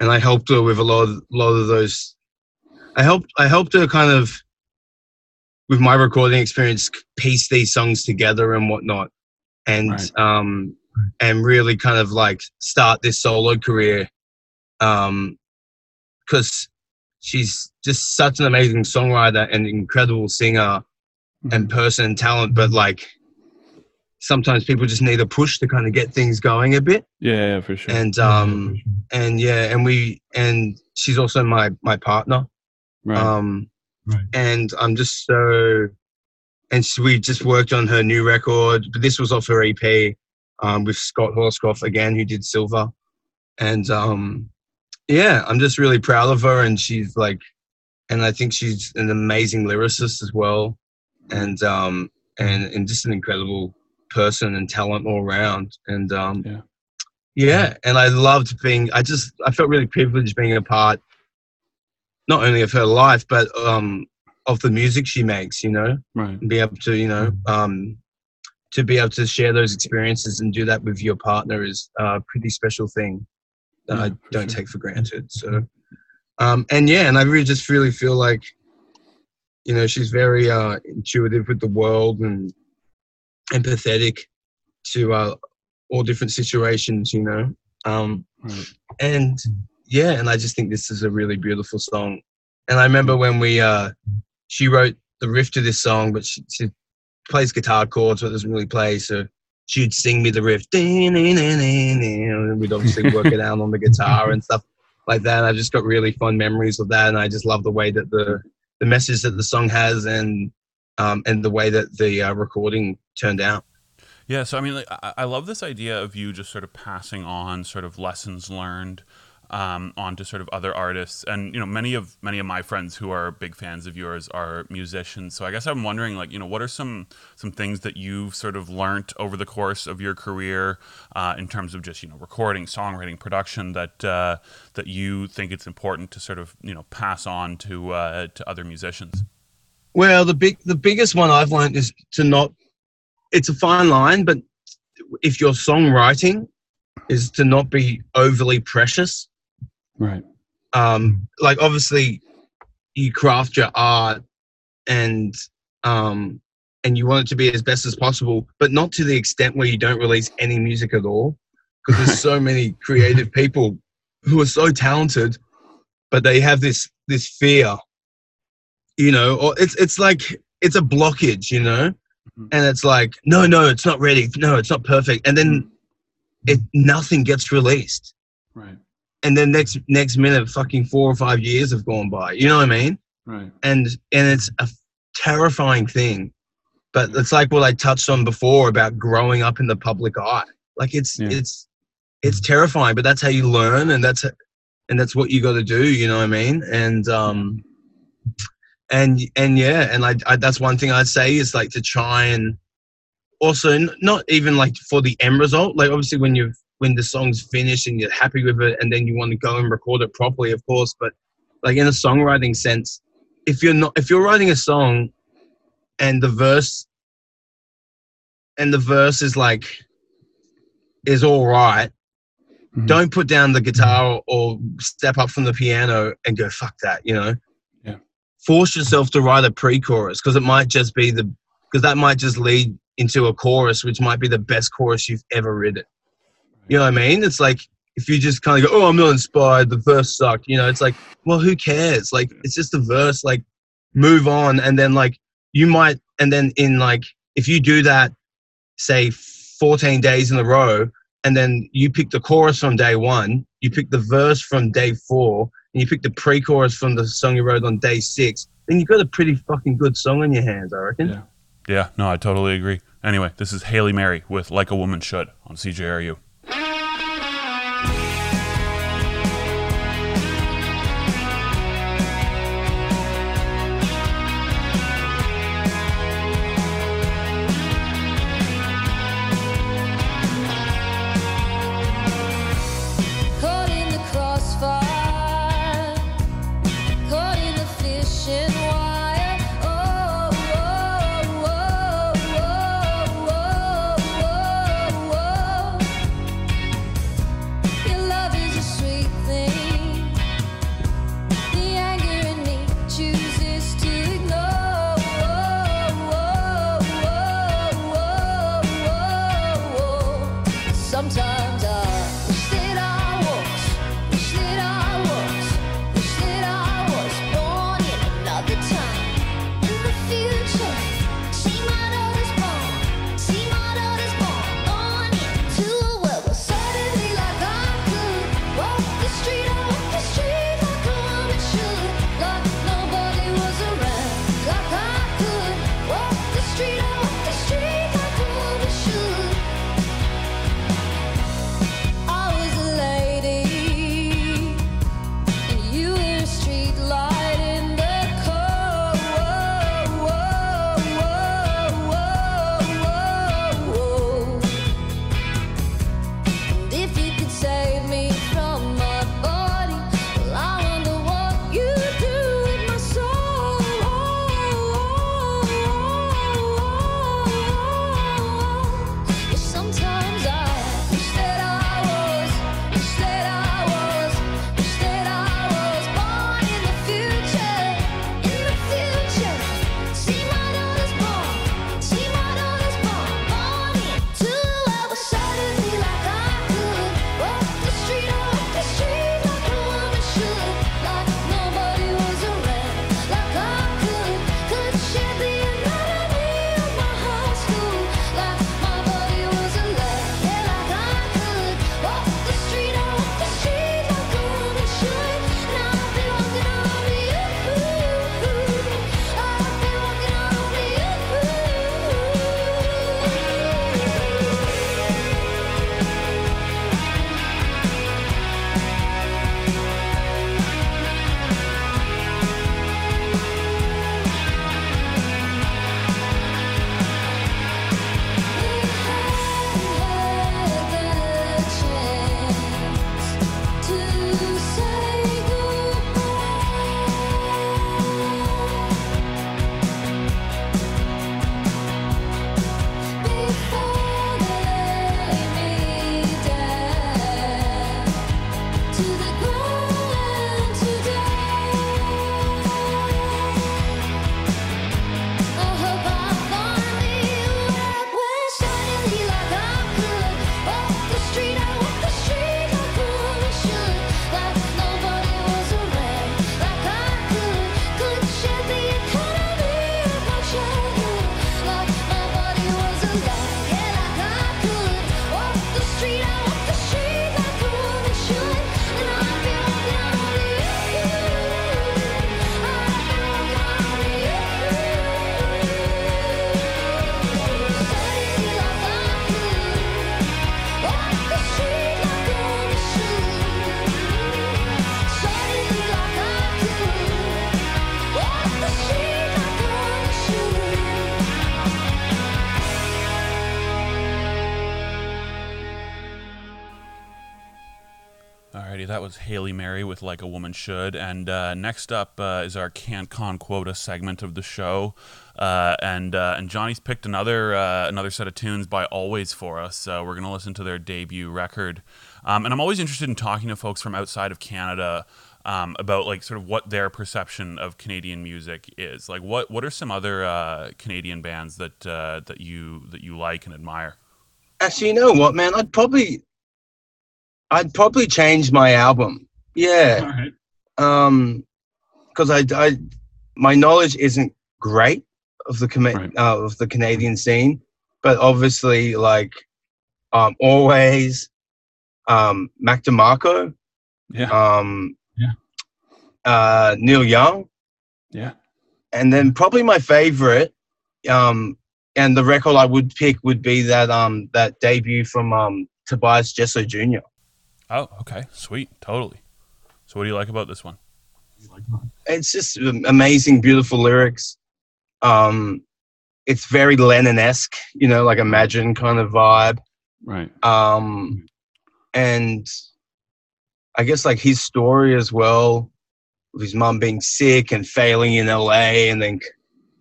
and I helped her with a lot of lot of those. I helped I helped her kind of with my recording experience piece these songs together and whatnot, and Right. um, and really kind of like start this solo career, um, because she's just such an amazing songwriter and incredible singer and person and talent, but like sometimes people just need a push to kind of get things going a bit Yeah, yeah, for sure. and um and yeah and we and she's also my my partner right. um Right. and i'm just so and so we just worked on her new record but this was off her ep um with scott horscroft again who did silver and um yeah i'm just really proud of her and she's like and i think she's an amazing lyricist as well and um and and just an incredible person and talent all around and um Yeah. yeah and i loved being i just i felt really privileged being a part not only of her life but um of the music she makes you know right. and be able to you know um to be able to share those experiences and do that with your partner is a pretty special thing that i don't take for granted so um and yeah and i really just really feel like you know she's very uh intuitive with the world and empathetic to uh all different situations you know um Right. and yeah and i just think this is a really beautiful song and i remember when we uh she wrote the riff to this song but she, she plays guitar chords but doesn't really play so she'd sing me the riff and we'd obviously work it out on the guitar and stuff like that. And i just got really fond memories of that and i just love the way that the the message that the song has and um and the way that the uh, recording turned out. Yeah, so I mean, like, I, I love this idea of you just sort of passing on sort of lessons learned um, on to sort of other artists, and you know, many of many of my friends who are big fans of yours are musicians. So I guess I'm wondering, like, you know, what are some some things that you've sort of learnt over the course of your career uh, in terms of just you know recording, songwriting, production that uh, that you think it's important to sort of you know pass on to uh, to other musicians. Well, the big, the biggest one I've learned is to not. It's a fine line, but if your songwriting is to not be overly precious. Right. Um, like obviously, you craft your art, and um, and you want it to be as best as possible, but not to the extent where you don't release any music at all. Because there's so many creative people who are so talented, but they have this this fear you know or it's it's like it's a blockage you know Mhm. and it's like no no it's not ready no it's not perfect and then it nothing gets released Right. And then next next minute fucking four or five years have gone by. You know what i mean? Right. and and it's a terrifying thing. But it's like what i touched on before about growing up in the public eye. Like it's Yeah. it's it's terrifying but that's how you learn and that's and that's what you got to do you know what i mean? And um and and yeah and I, I that's one thing i'd say is like to try and also n- not even like for the end result. Like obviously when you've when the song's finished and you're happy with it and then you want to go and record it properly of course but like in a songwriting sense if you're not if you're writing a song and the verse and the verse is like is all right Mhm. don't put down the guitar or step up from the piano and go fuck that you know Yeah. force yourself to write a pre-chorus because it might just be the because that might just lead into a chorus which might be the best chorus you've ever written you know what I mean? It's like if you just kind of go, oh, I'm not inspired. The verse sucked. You know, it's like, well, who cares? Like, it's just a verse. Like, move on. And then like you might, and then in like if you do that, say 14 days in a row, and then you pick the chorus from day one, you pick the verse from day four, and you pick the pre-chorus from the song you wrote on day six, then you've got a pretty fucking good song in your hands, I reckon. Yeah. Yeah, no, I totally agree. Anyway, this is Hayley Mary with Like a Woman Should on CJRU. Hayley Mary with Like a Woman Should. And uh, next up uh, is our CanCon quota segment of the show. Uh, and uh, and Johnny's picked another uh, another set of tunes by Alvvays for us. Uh, we're going to listen to their debut record. Um, and I'm always interested in talking to folks from outside of Canada um, about like sort of what their perception of Canadian music is. Like, what what are some other uh, Canadian bands that uh, that you that you like and admire? Actually, you know what, man? I'd probably I'd probably change my album. Yeah. Um, because I, I, my knowledge isn't great of the com- right. uh, of the Canadian scene, but obviously, like, um, Alvvays, um, Mac DeMarco. Yeah. Um. Yeah. Uh, Neil Young. Yeah. And then probably my favorite, um, and the record I would pick would be that um that debut from um Tobias Jesso Jr. Oh, okay, sweet, totally. So, what do you like about this one? It's just amazing, beautiful lyrics. Um, it's very Lennon-esque, you know, like Imagine kind of vibe. Right. um and i guess like his story as well of his mum being sick and failing in la and then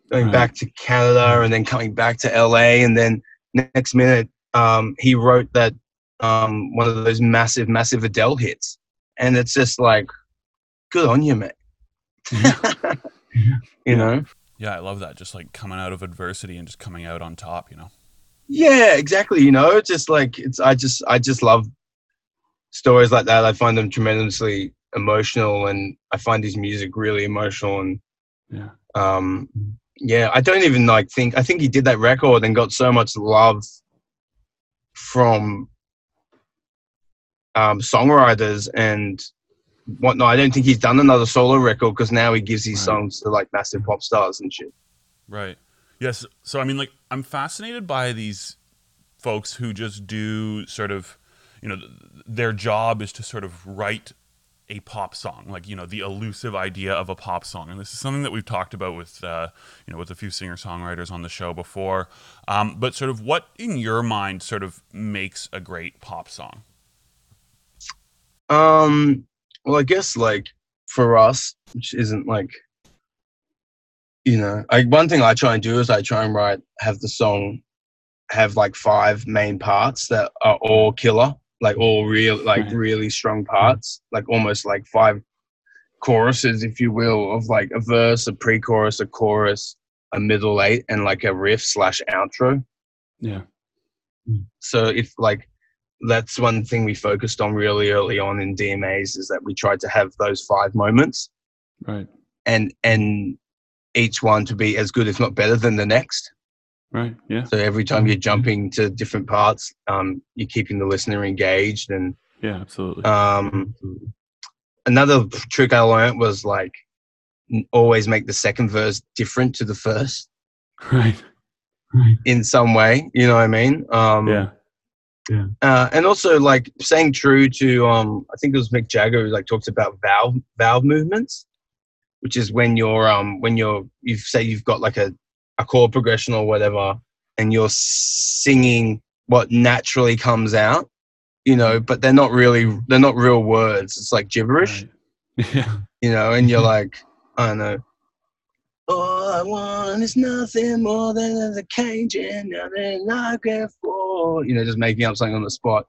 going Right. back to canada and then coming back to la and then next minute um he wrote that um one of those massive massive adele hits and it's just like good on you mate you know Yeah, I love that. Just like coming out of adversity and just coming out on top. You know. yeah exactly you know it's just like it's i just i just love stories like that i find them tremendously emotional and i find his music really emotional and Yeah. um yeah i don't even like think i think he did that record and got so much love from um songwriters and whatnot i don't think he's done another solo record because now he gives these Right. songs to like massive pop stars and shit Right. Yes. So I mean, like, I'm fascinated by these folks who just do sort of, you know, th- their job is to sort of write a pop song, like you know, the elusive idea of a pop song, and this is something that we've talked about with, uh, you know, with a few singer songwriters on the show before. Um, but sort of, what in your mind sort of makes a great pop song? Um, well, I guess like for us, which isn't like, you know, like one thing I try and do is I try and write, have the song have like five main parts that are all killer, like all real, like really strong parts, like almost like five choruses, if you will, of like a verse, a pre-chorus, a chorus, a middle eight, and like a riff slash outro Yeah. so if like that's one thing we focused on really early on in dmas is that we tried to have those five moments Right. and and each one to be as good if not better than the next Right. Yeah. so every time you're jumping to different parts um, you're keeping the listener engaged and Yeah. Absolutely. um, another trick i learned was like always make the second verse different to the first right. Right. in some way you know what i mean um, Yeah. Uh, and also like staying true to um I think it was Mick Jagger who like talks about valve valve movements, which is when you're um when you're you say you've got like a a chord progression or whatever, and you're singing what naturally comes out, you know, but they're not really they're not real words. It's like gibberish, Right. Yeah. you know, and you're like I don't know. All I want is nothing more than the cage and nothing I care for. You know, just making up something on the spot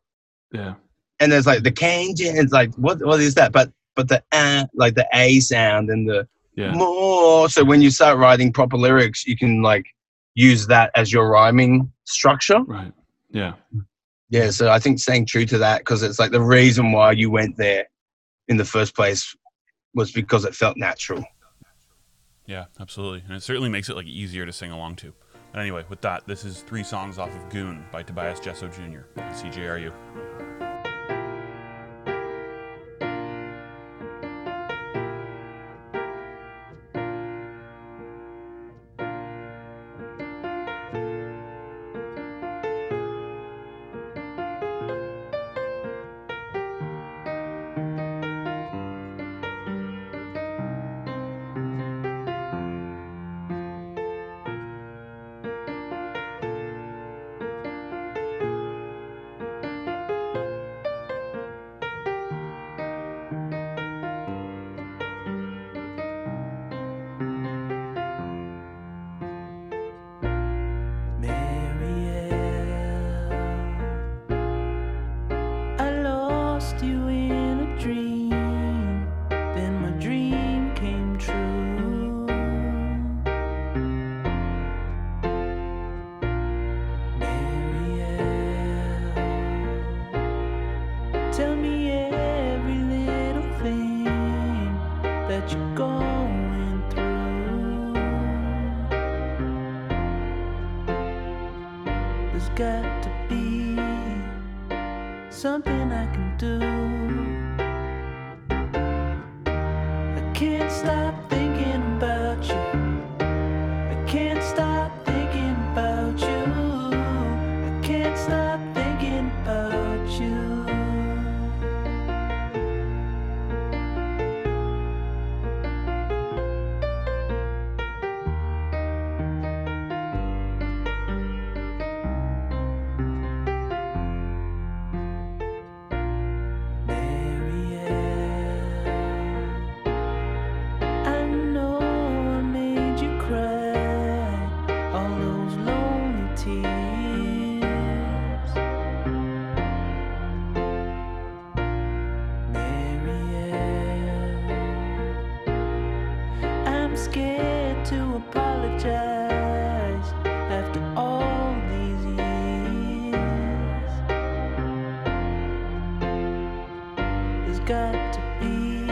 Yeah. and there's like the cane jam. It's like what what is that? But but the uh, like the a sound and the Yeah. more. So when you start writing proper lyrics, you can like use that as your rhyming structure. Right. Yeah. Yeah. So I think staying true to that because it's like the reason why you went there in the first place was because it felt natural. Yeah, absolutely, and it certainly makes it like easier to sing along to. But anyway, with that, this is three songs off of Goon by Tobias Jesso Jr. at CJRU. Got to be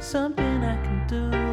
something I can do.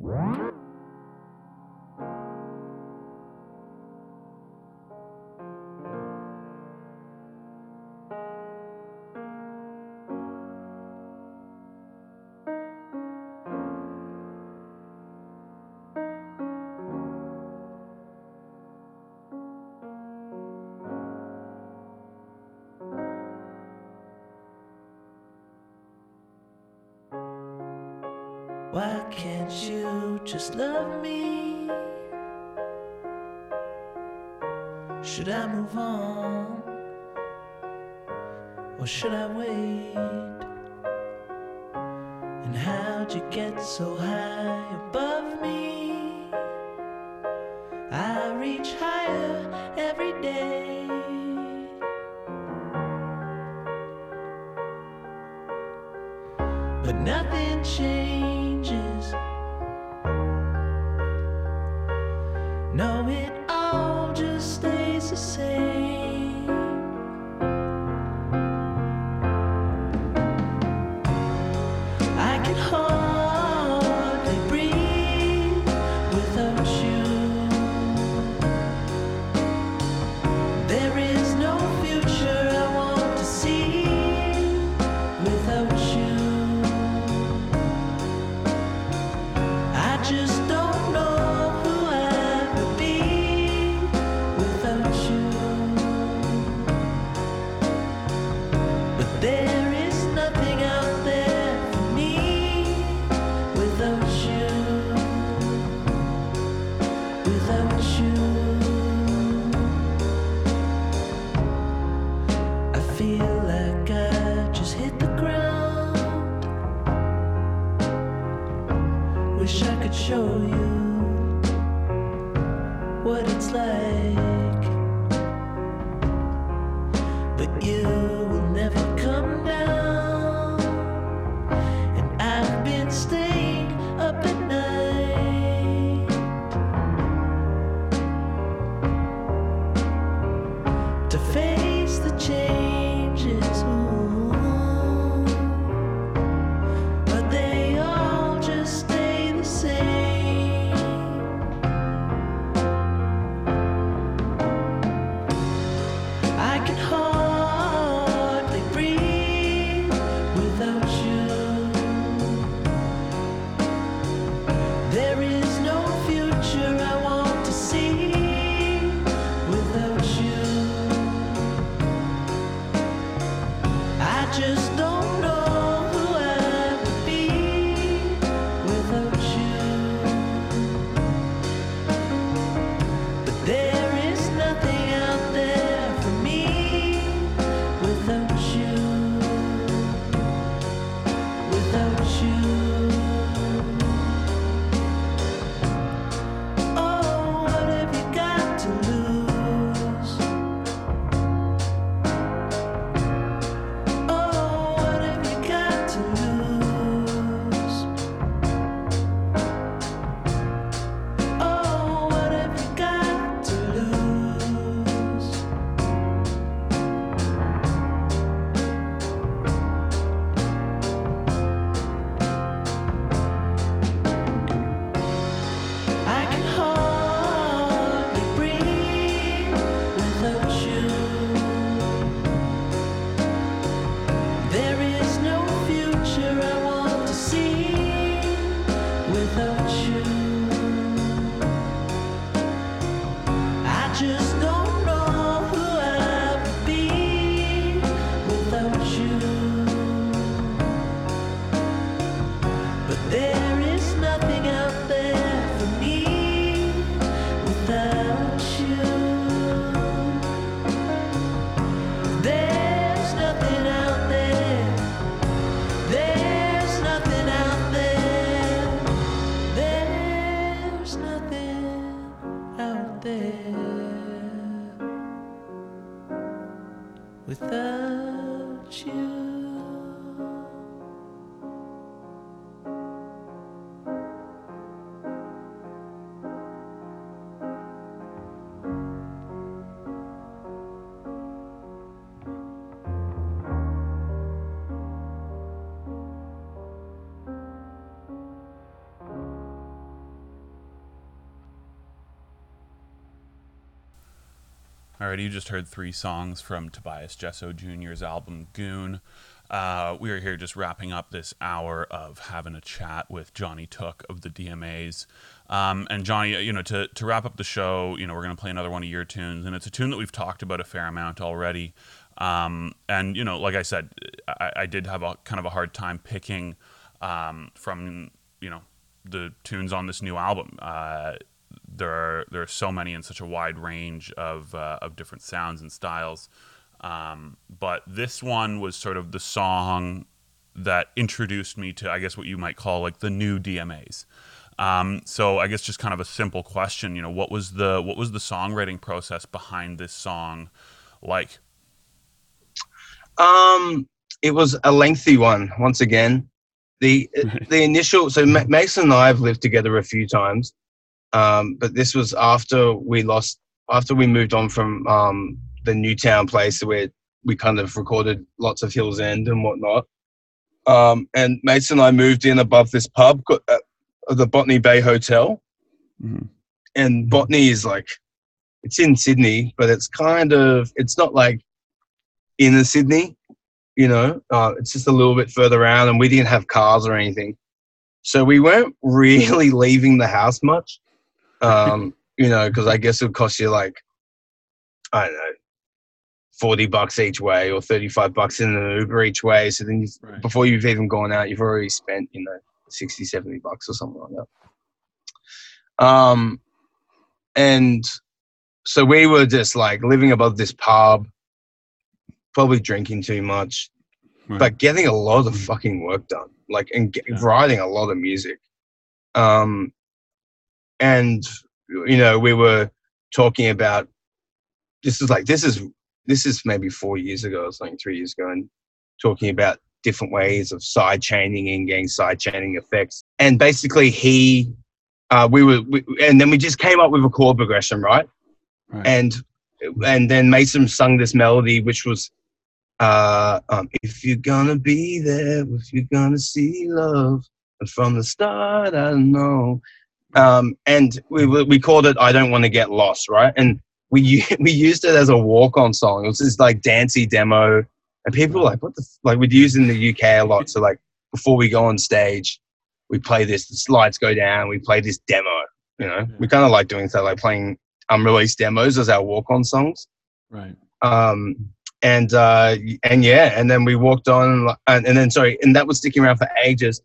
Wow. Why can't you just love me? Should I move on? Or should I wait? And how'd you get so high above? You just heard three songs from Tobias Jesso Jr.'s album Goon. Uh, we are here just wrapping up this hour of having a chat with Johnny Took of the DMAs. Um, and Johnny, you know, to, to wrap up the show, you know, we're going to play another one of your tunes, and it's a tune that we've talked about a fair amount already. Um, and you know, like I said, I, I did have a kind of a hard time picking um, from you know the tunes on this new album. Uh, there are there are so many in such a wide range of uh, of different sounds and styles. Um, but this one was sort of the song that introduced me to, I guess, what you might call like the new DMAs. Um, so I guess just kind of a simple question, you know, what was the what was the songwriting process behind this song like? Um, it was a lengthy one. Once again, the the initial. So Ma- Mason and I have lived together a few times, um, but this was after we lost. After we moved on from um, the Newtown place where we kind of recorded lots of Hills End and whatnot. Um, and Mason and I moved in above this pub, uh, the Botany Bay Hotel. Mhm. And Botany is like, it's in Sydney, but it's kind of, it's not like inner Sydney, you know, uh, it's just a little bit further around and we didn't have cars or anything. So we weren't really leaving the house much, um, you know, because I guess it would cost you like, I don't know, 40 bucks each way or 35 bucks in an Uber each way. So then Right. before you've even gone out, you've already spent, you know, 60, 70 bucks or something like that. Um, and so we were just like living above this pub, probably drinking too much, Right. but getting a lot of fucking work done, like, and get, Yeah. writing a lot of music. Um, and, you know, we were talking about this is like, this is, this is maybe four years ago or something, three years ago, and talking about different ways of side chaining and getting side chaining effects. And basically, he, uh, we were, we, and then we just came up with a chord progression, right? Right. And and then Mason sung this melody, which was, uh, um, if you're gonna be there, if you're gonna see love, and from the start, I know. Um, and we we called it "I Don't Want to Get Lost," right? And we we used it as a walk-on song. It was this like dancey demo, and people were like, "What the f-? like?" We'd use it in the UK a lot. So like before we go on stage, we play this. The slides go down. We play this demo. You know, we kind of like doing so, like playing unreleased demos as our walk-on songs. Right. Um, and uh, and yeah, and then we walked on, and, and then sorry, and that was sticking around for ages.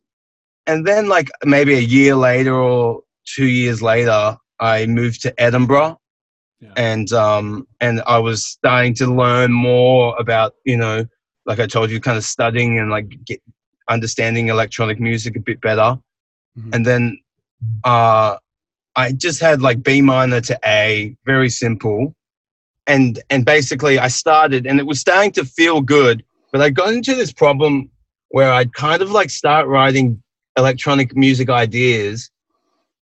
And then like maybe a year later or two years later, I moved to Edinburgh, Yeah. and um, and I was starting to learn more about you know, like I told you, kind of studying and like get understanding electronic music a bit better. Mhm. And then uh, I just had like B minor to A, very simple. And and basically I started and it was starting to feel good, but I got into this problem where I'd kind of like start writing electronic music ideas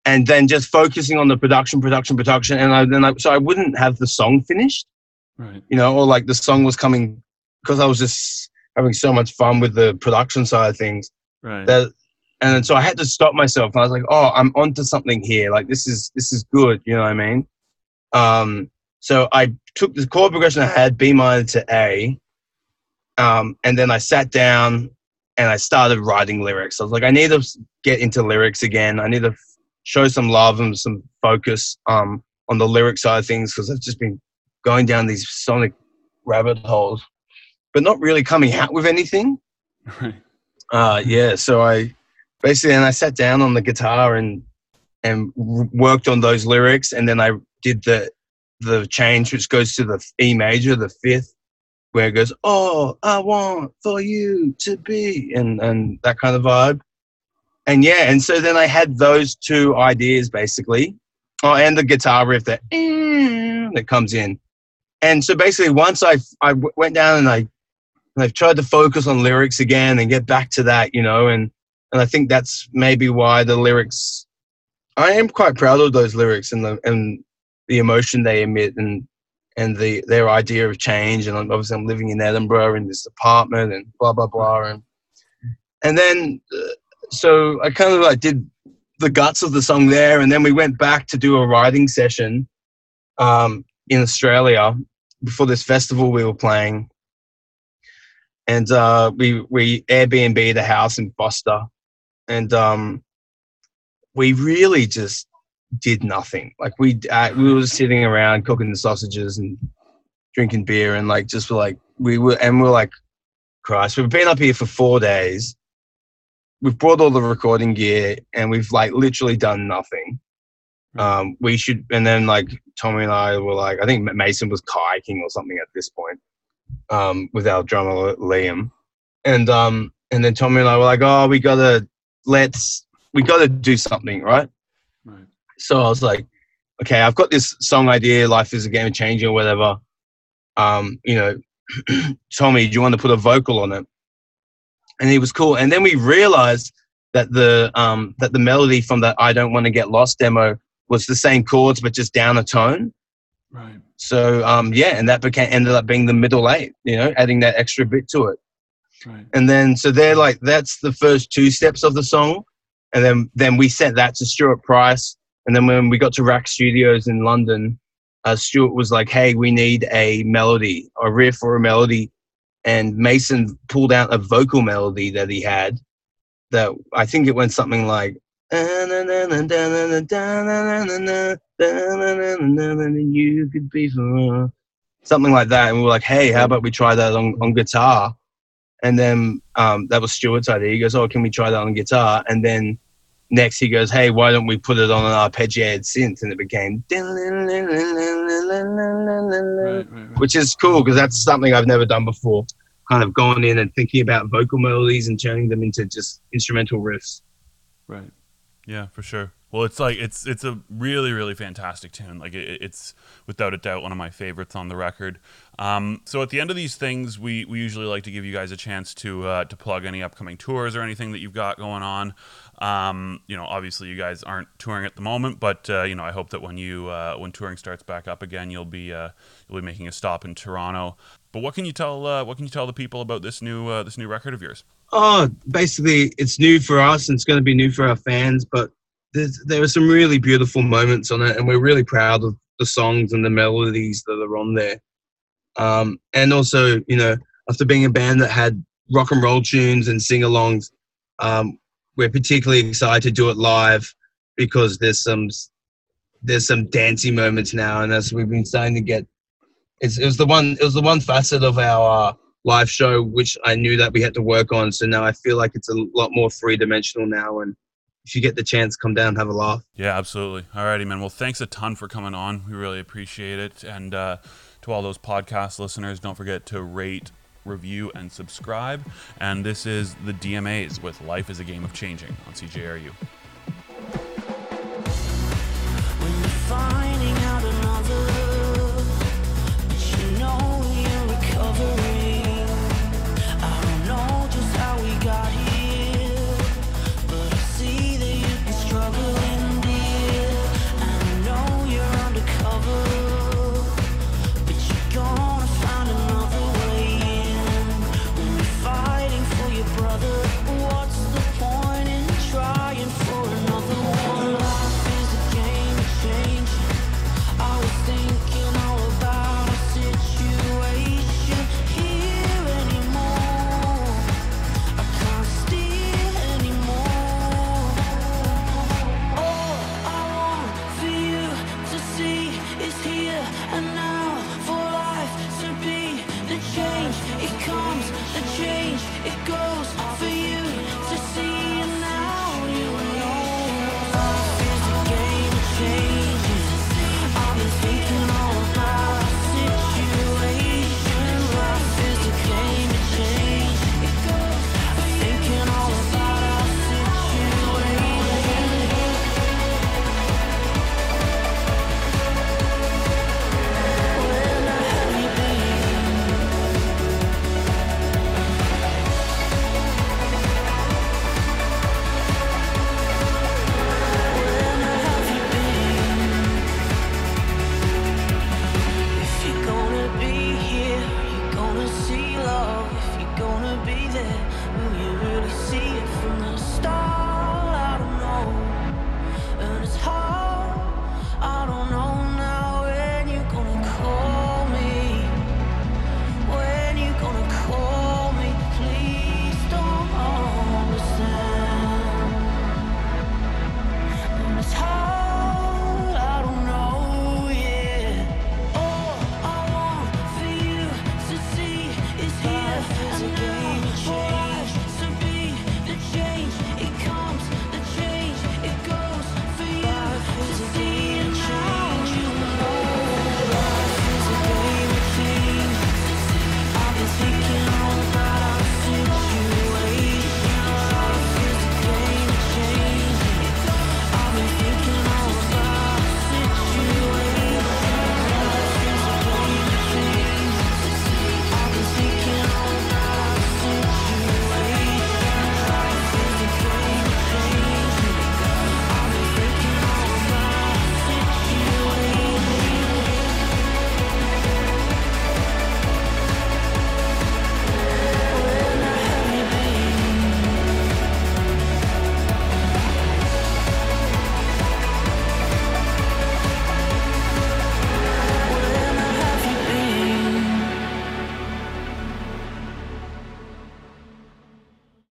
and then just focusing on the production, production, production. And I then I, so I wouldn't have the song finished, Right. you know, or like the song was coming because I was just having so much fun with the production side of things Right. that and so I had to stop myself I was like, oh, I'm onto something here. Like this is this is good, you know what I mean? Um, so I took the chord progression I had, B minor to A, um, and then I sat down and I started writing lyrics. I was like, I need to get into lyrics again. I need to show some love and some focus um, on the lyric side of things because I've just been going down these sonic rabbit holes, but not really coming out with anything. Right. Uh, yeah, so I basically and I sat down on the guitar and and worked on those lyrics, and then I did the the change which goes to the E major, the fifth, where it goes, "Oh, I want for you to be," and and that kind of vibe. And yeah, and so then I had those two ideas basically. Oh, and the guitar riff that that comes in. And so basically, once I I went down and I I've tried to focus on lyrics again and get back to that, you know, and and I think that's maybe why the lyrics. I am quite proud of those lyrics and the and the emotion they emit and and the their idea of change and obviously I'm living in Edinburgh in this apartment and blah blah blah and and then uh, so I kind of like did the guts of the song there and then we went back to do a writing session um, in Australia before this festival we were playing, and uh, we we Airbnb the house in Foster, and um, we really just did nothing. Like we uh, we were sitting around cooking the sausages and drinking beer, and like just were like we were and we are like, Christ, we've been up here for four days. We've brought all the recording gear, and we've like literally done nothing um, we should, and then like Tommy and I were like, I think Mason was kayaking or something at this point, um, with our drummer Liam, and um, and then Tommy and I were like, oh, we gotta let's, we gotta do something, right? Right. So I was like, okay, I've got this song idea, life is a game of changing or whatever. Um, you know, Tommy, do you want to put a vocal on it? And he was cool. And then we realized that the um, that the melody from that I don't want to get lost demo was the same chords but just down a tone. Right. So um, yeah, and that became ended up being the middle eight. You know, adding that extra bit to it. Right. And then so they're like that's the first two steps of the song, and then then we sent that to Stuart Price. And then when we got to RAK Studios in London, uh, Stuart was like, "Hey, we need a melody, a riff or a melody," and Mason pulled out a vocal melody that he had. That I think it went something like you could be something like that. And we were like, hey, how about we try that on, on guitar? And then um, that was Stuart's idea. He goes, oh, can we try that on guitar? And then next he goes, hey, why don't we put it on an arpeggiated synth? And it became, Right. Right. right. which is cool because that's something I've never done before. Kind of going in and thinking about vocal melodies and turning them into just instrumental riffs. Right. Yeah, for sure. Well, it's like it's it's a really really fantastic tune. Like it, it's without a doubt one of my favorites on the record. Um, so at the end of these things, we, we usually like to give you guys a chance to uh, to plug any upcoming tours or anything that you've got going on. Um, you know, obviously you guys aren't touring at the moment, but uh, you know I hope that when you uh, when touring starts back up again, you'll be uh, you'll be making a stop in Toronto. But what can you tell uh, what can you tell the people about this new uh, this new record of yours? Oh, basically, it's new for us and it's going to be new for our fans. But there are some really beautiful moments on it, and we're really proud of the songs and the melodies that are on there. Um, and also, you know, after being a band that had rock and roll tunes and sing alongs, um, we're particularly excited to do it live because there's some there's some dancing moments now, and as we've been starting to get, it's, it was the one it was the one facet of our uh, live show which I knew that we had to work on. So now I feel like it's a lot more three dimensional now, and if you get the chance, come down have a laugh. Yeah, absolutely. Alrighty, man. Well, thanks a ton for coming on. We really appreciate it. And uh, to all those podcast listeners, don't forget to rate, review, and subscribe. And this is the DMAs with Life is a Game of Changing on CJRU.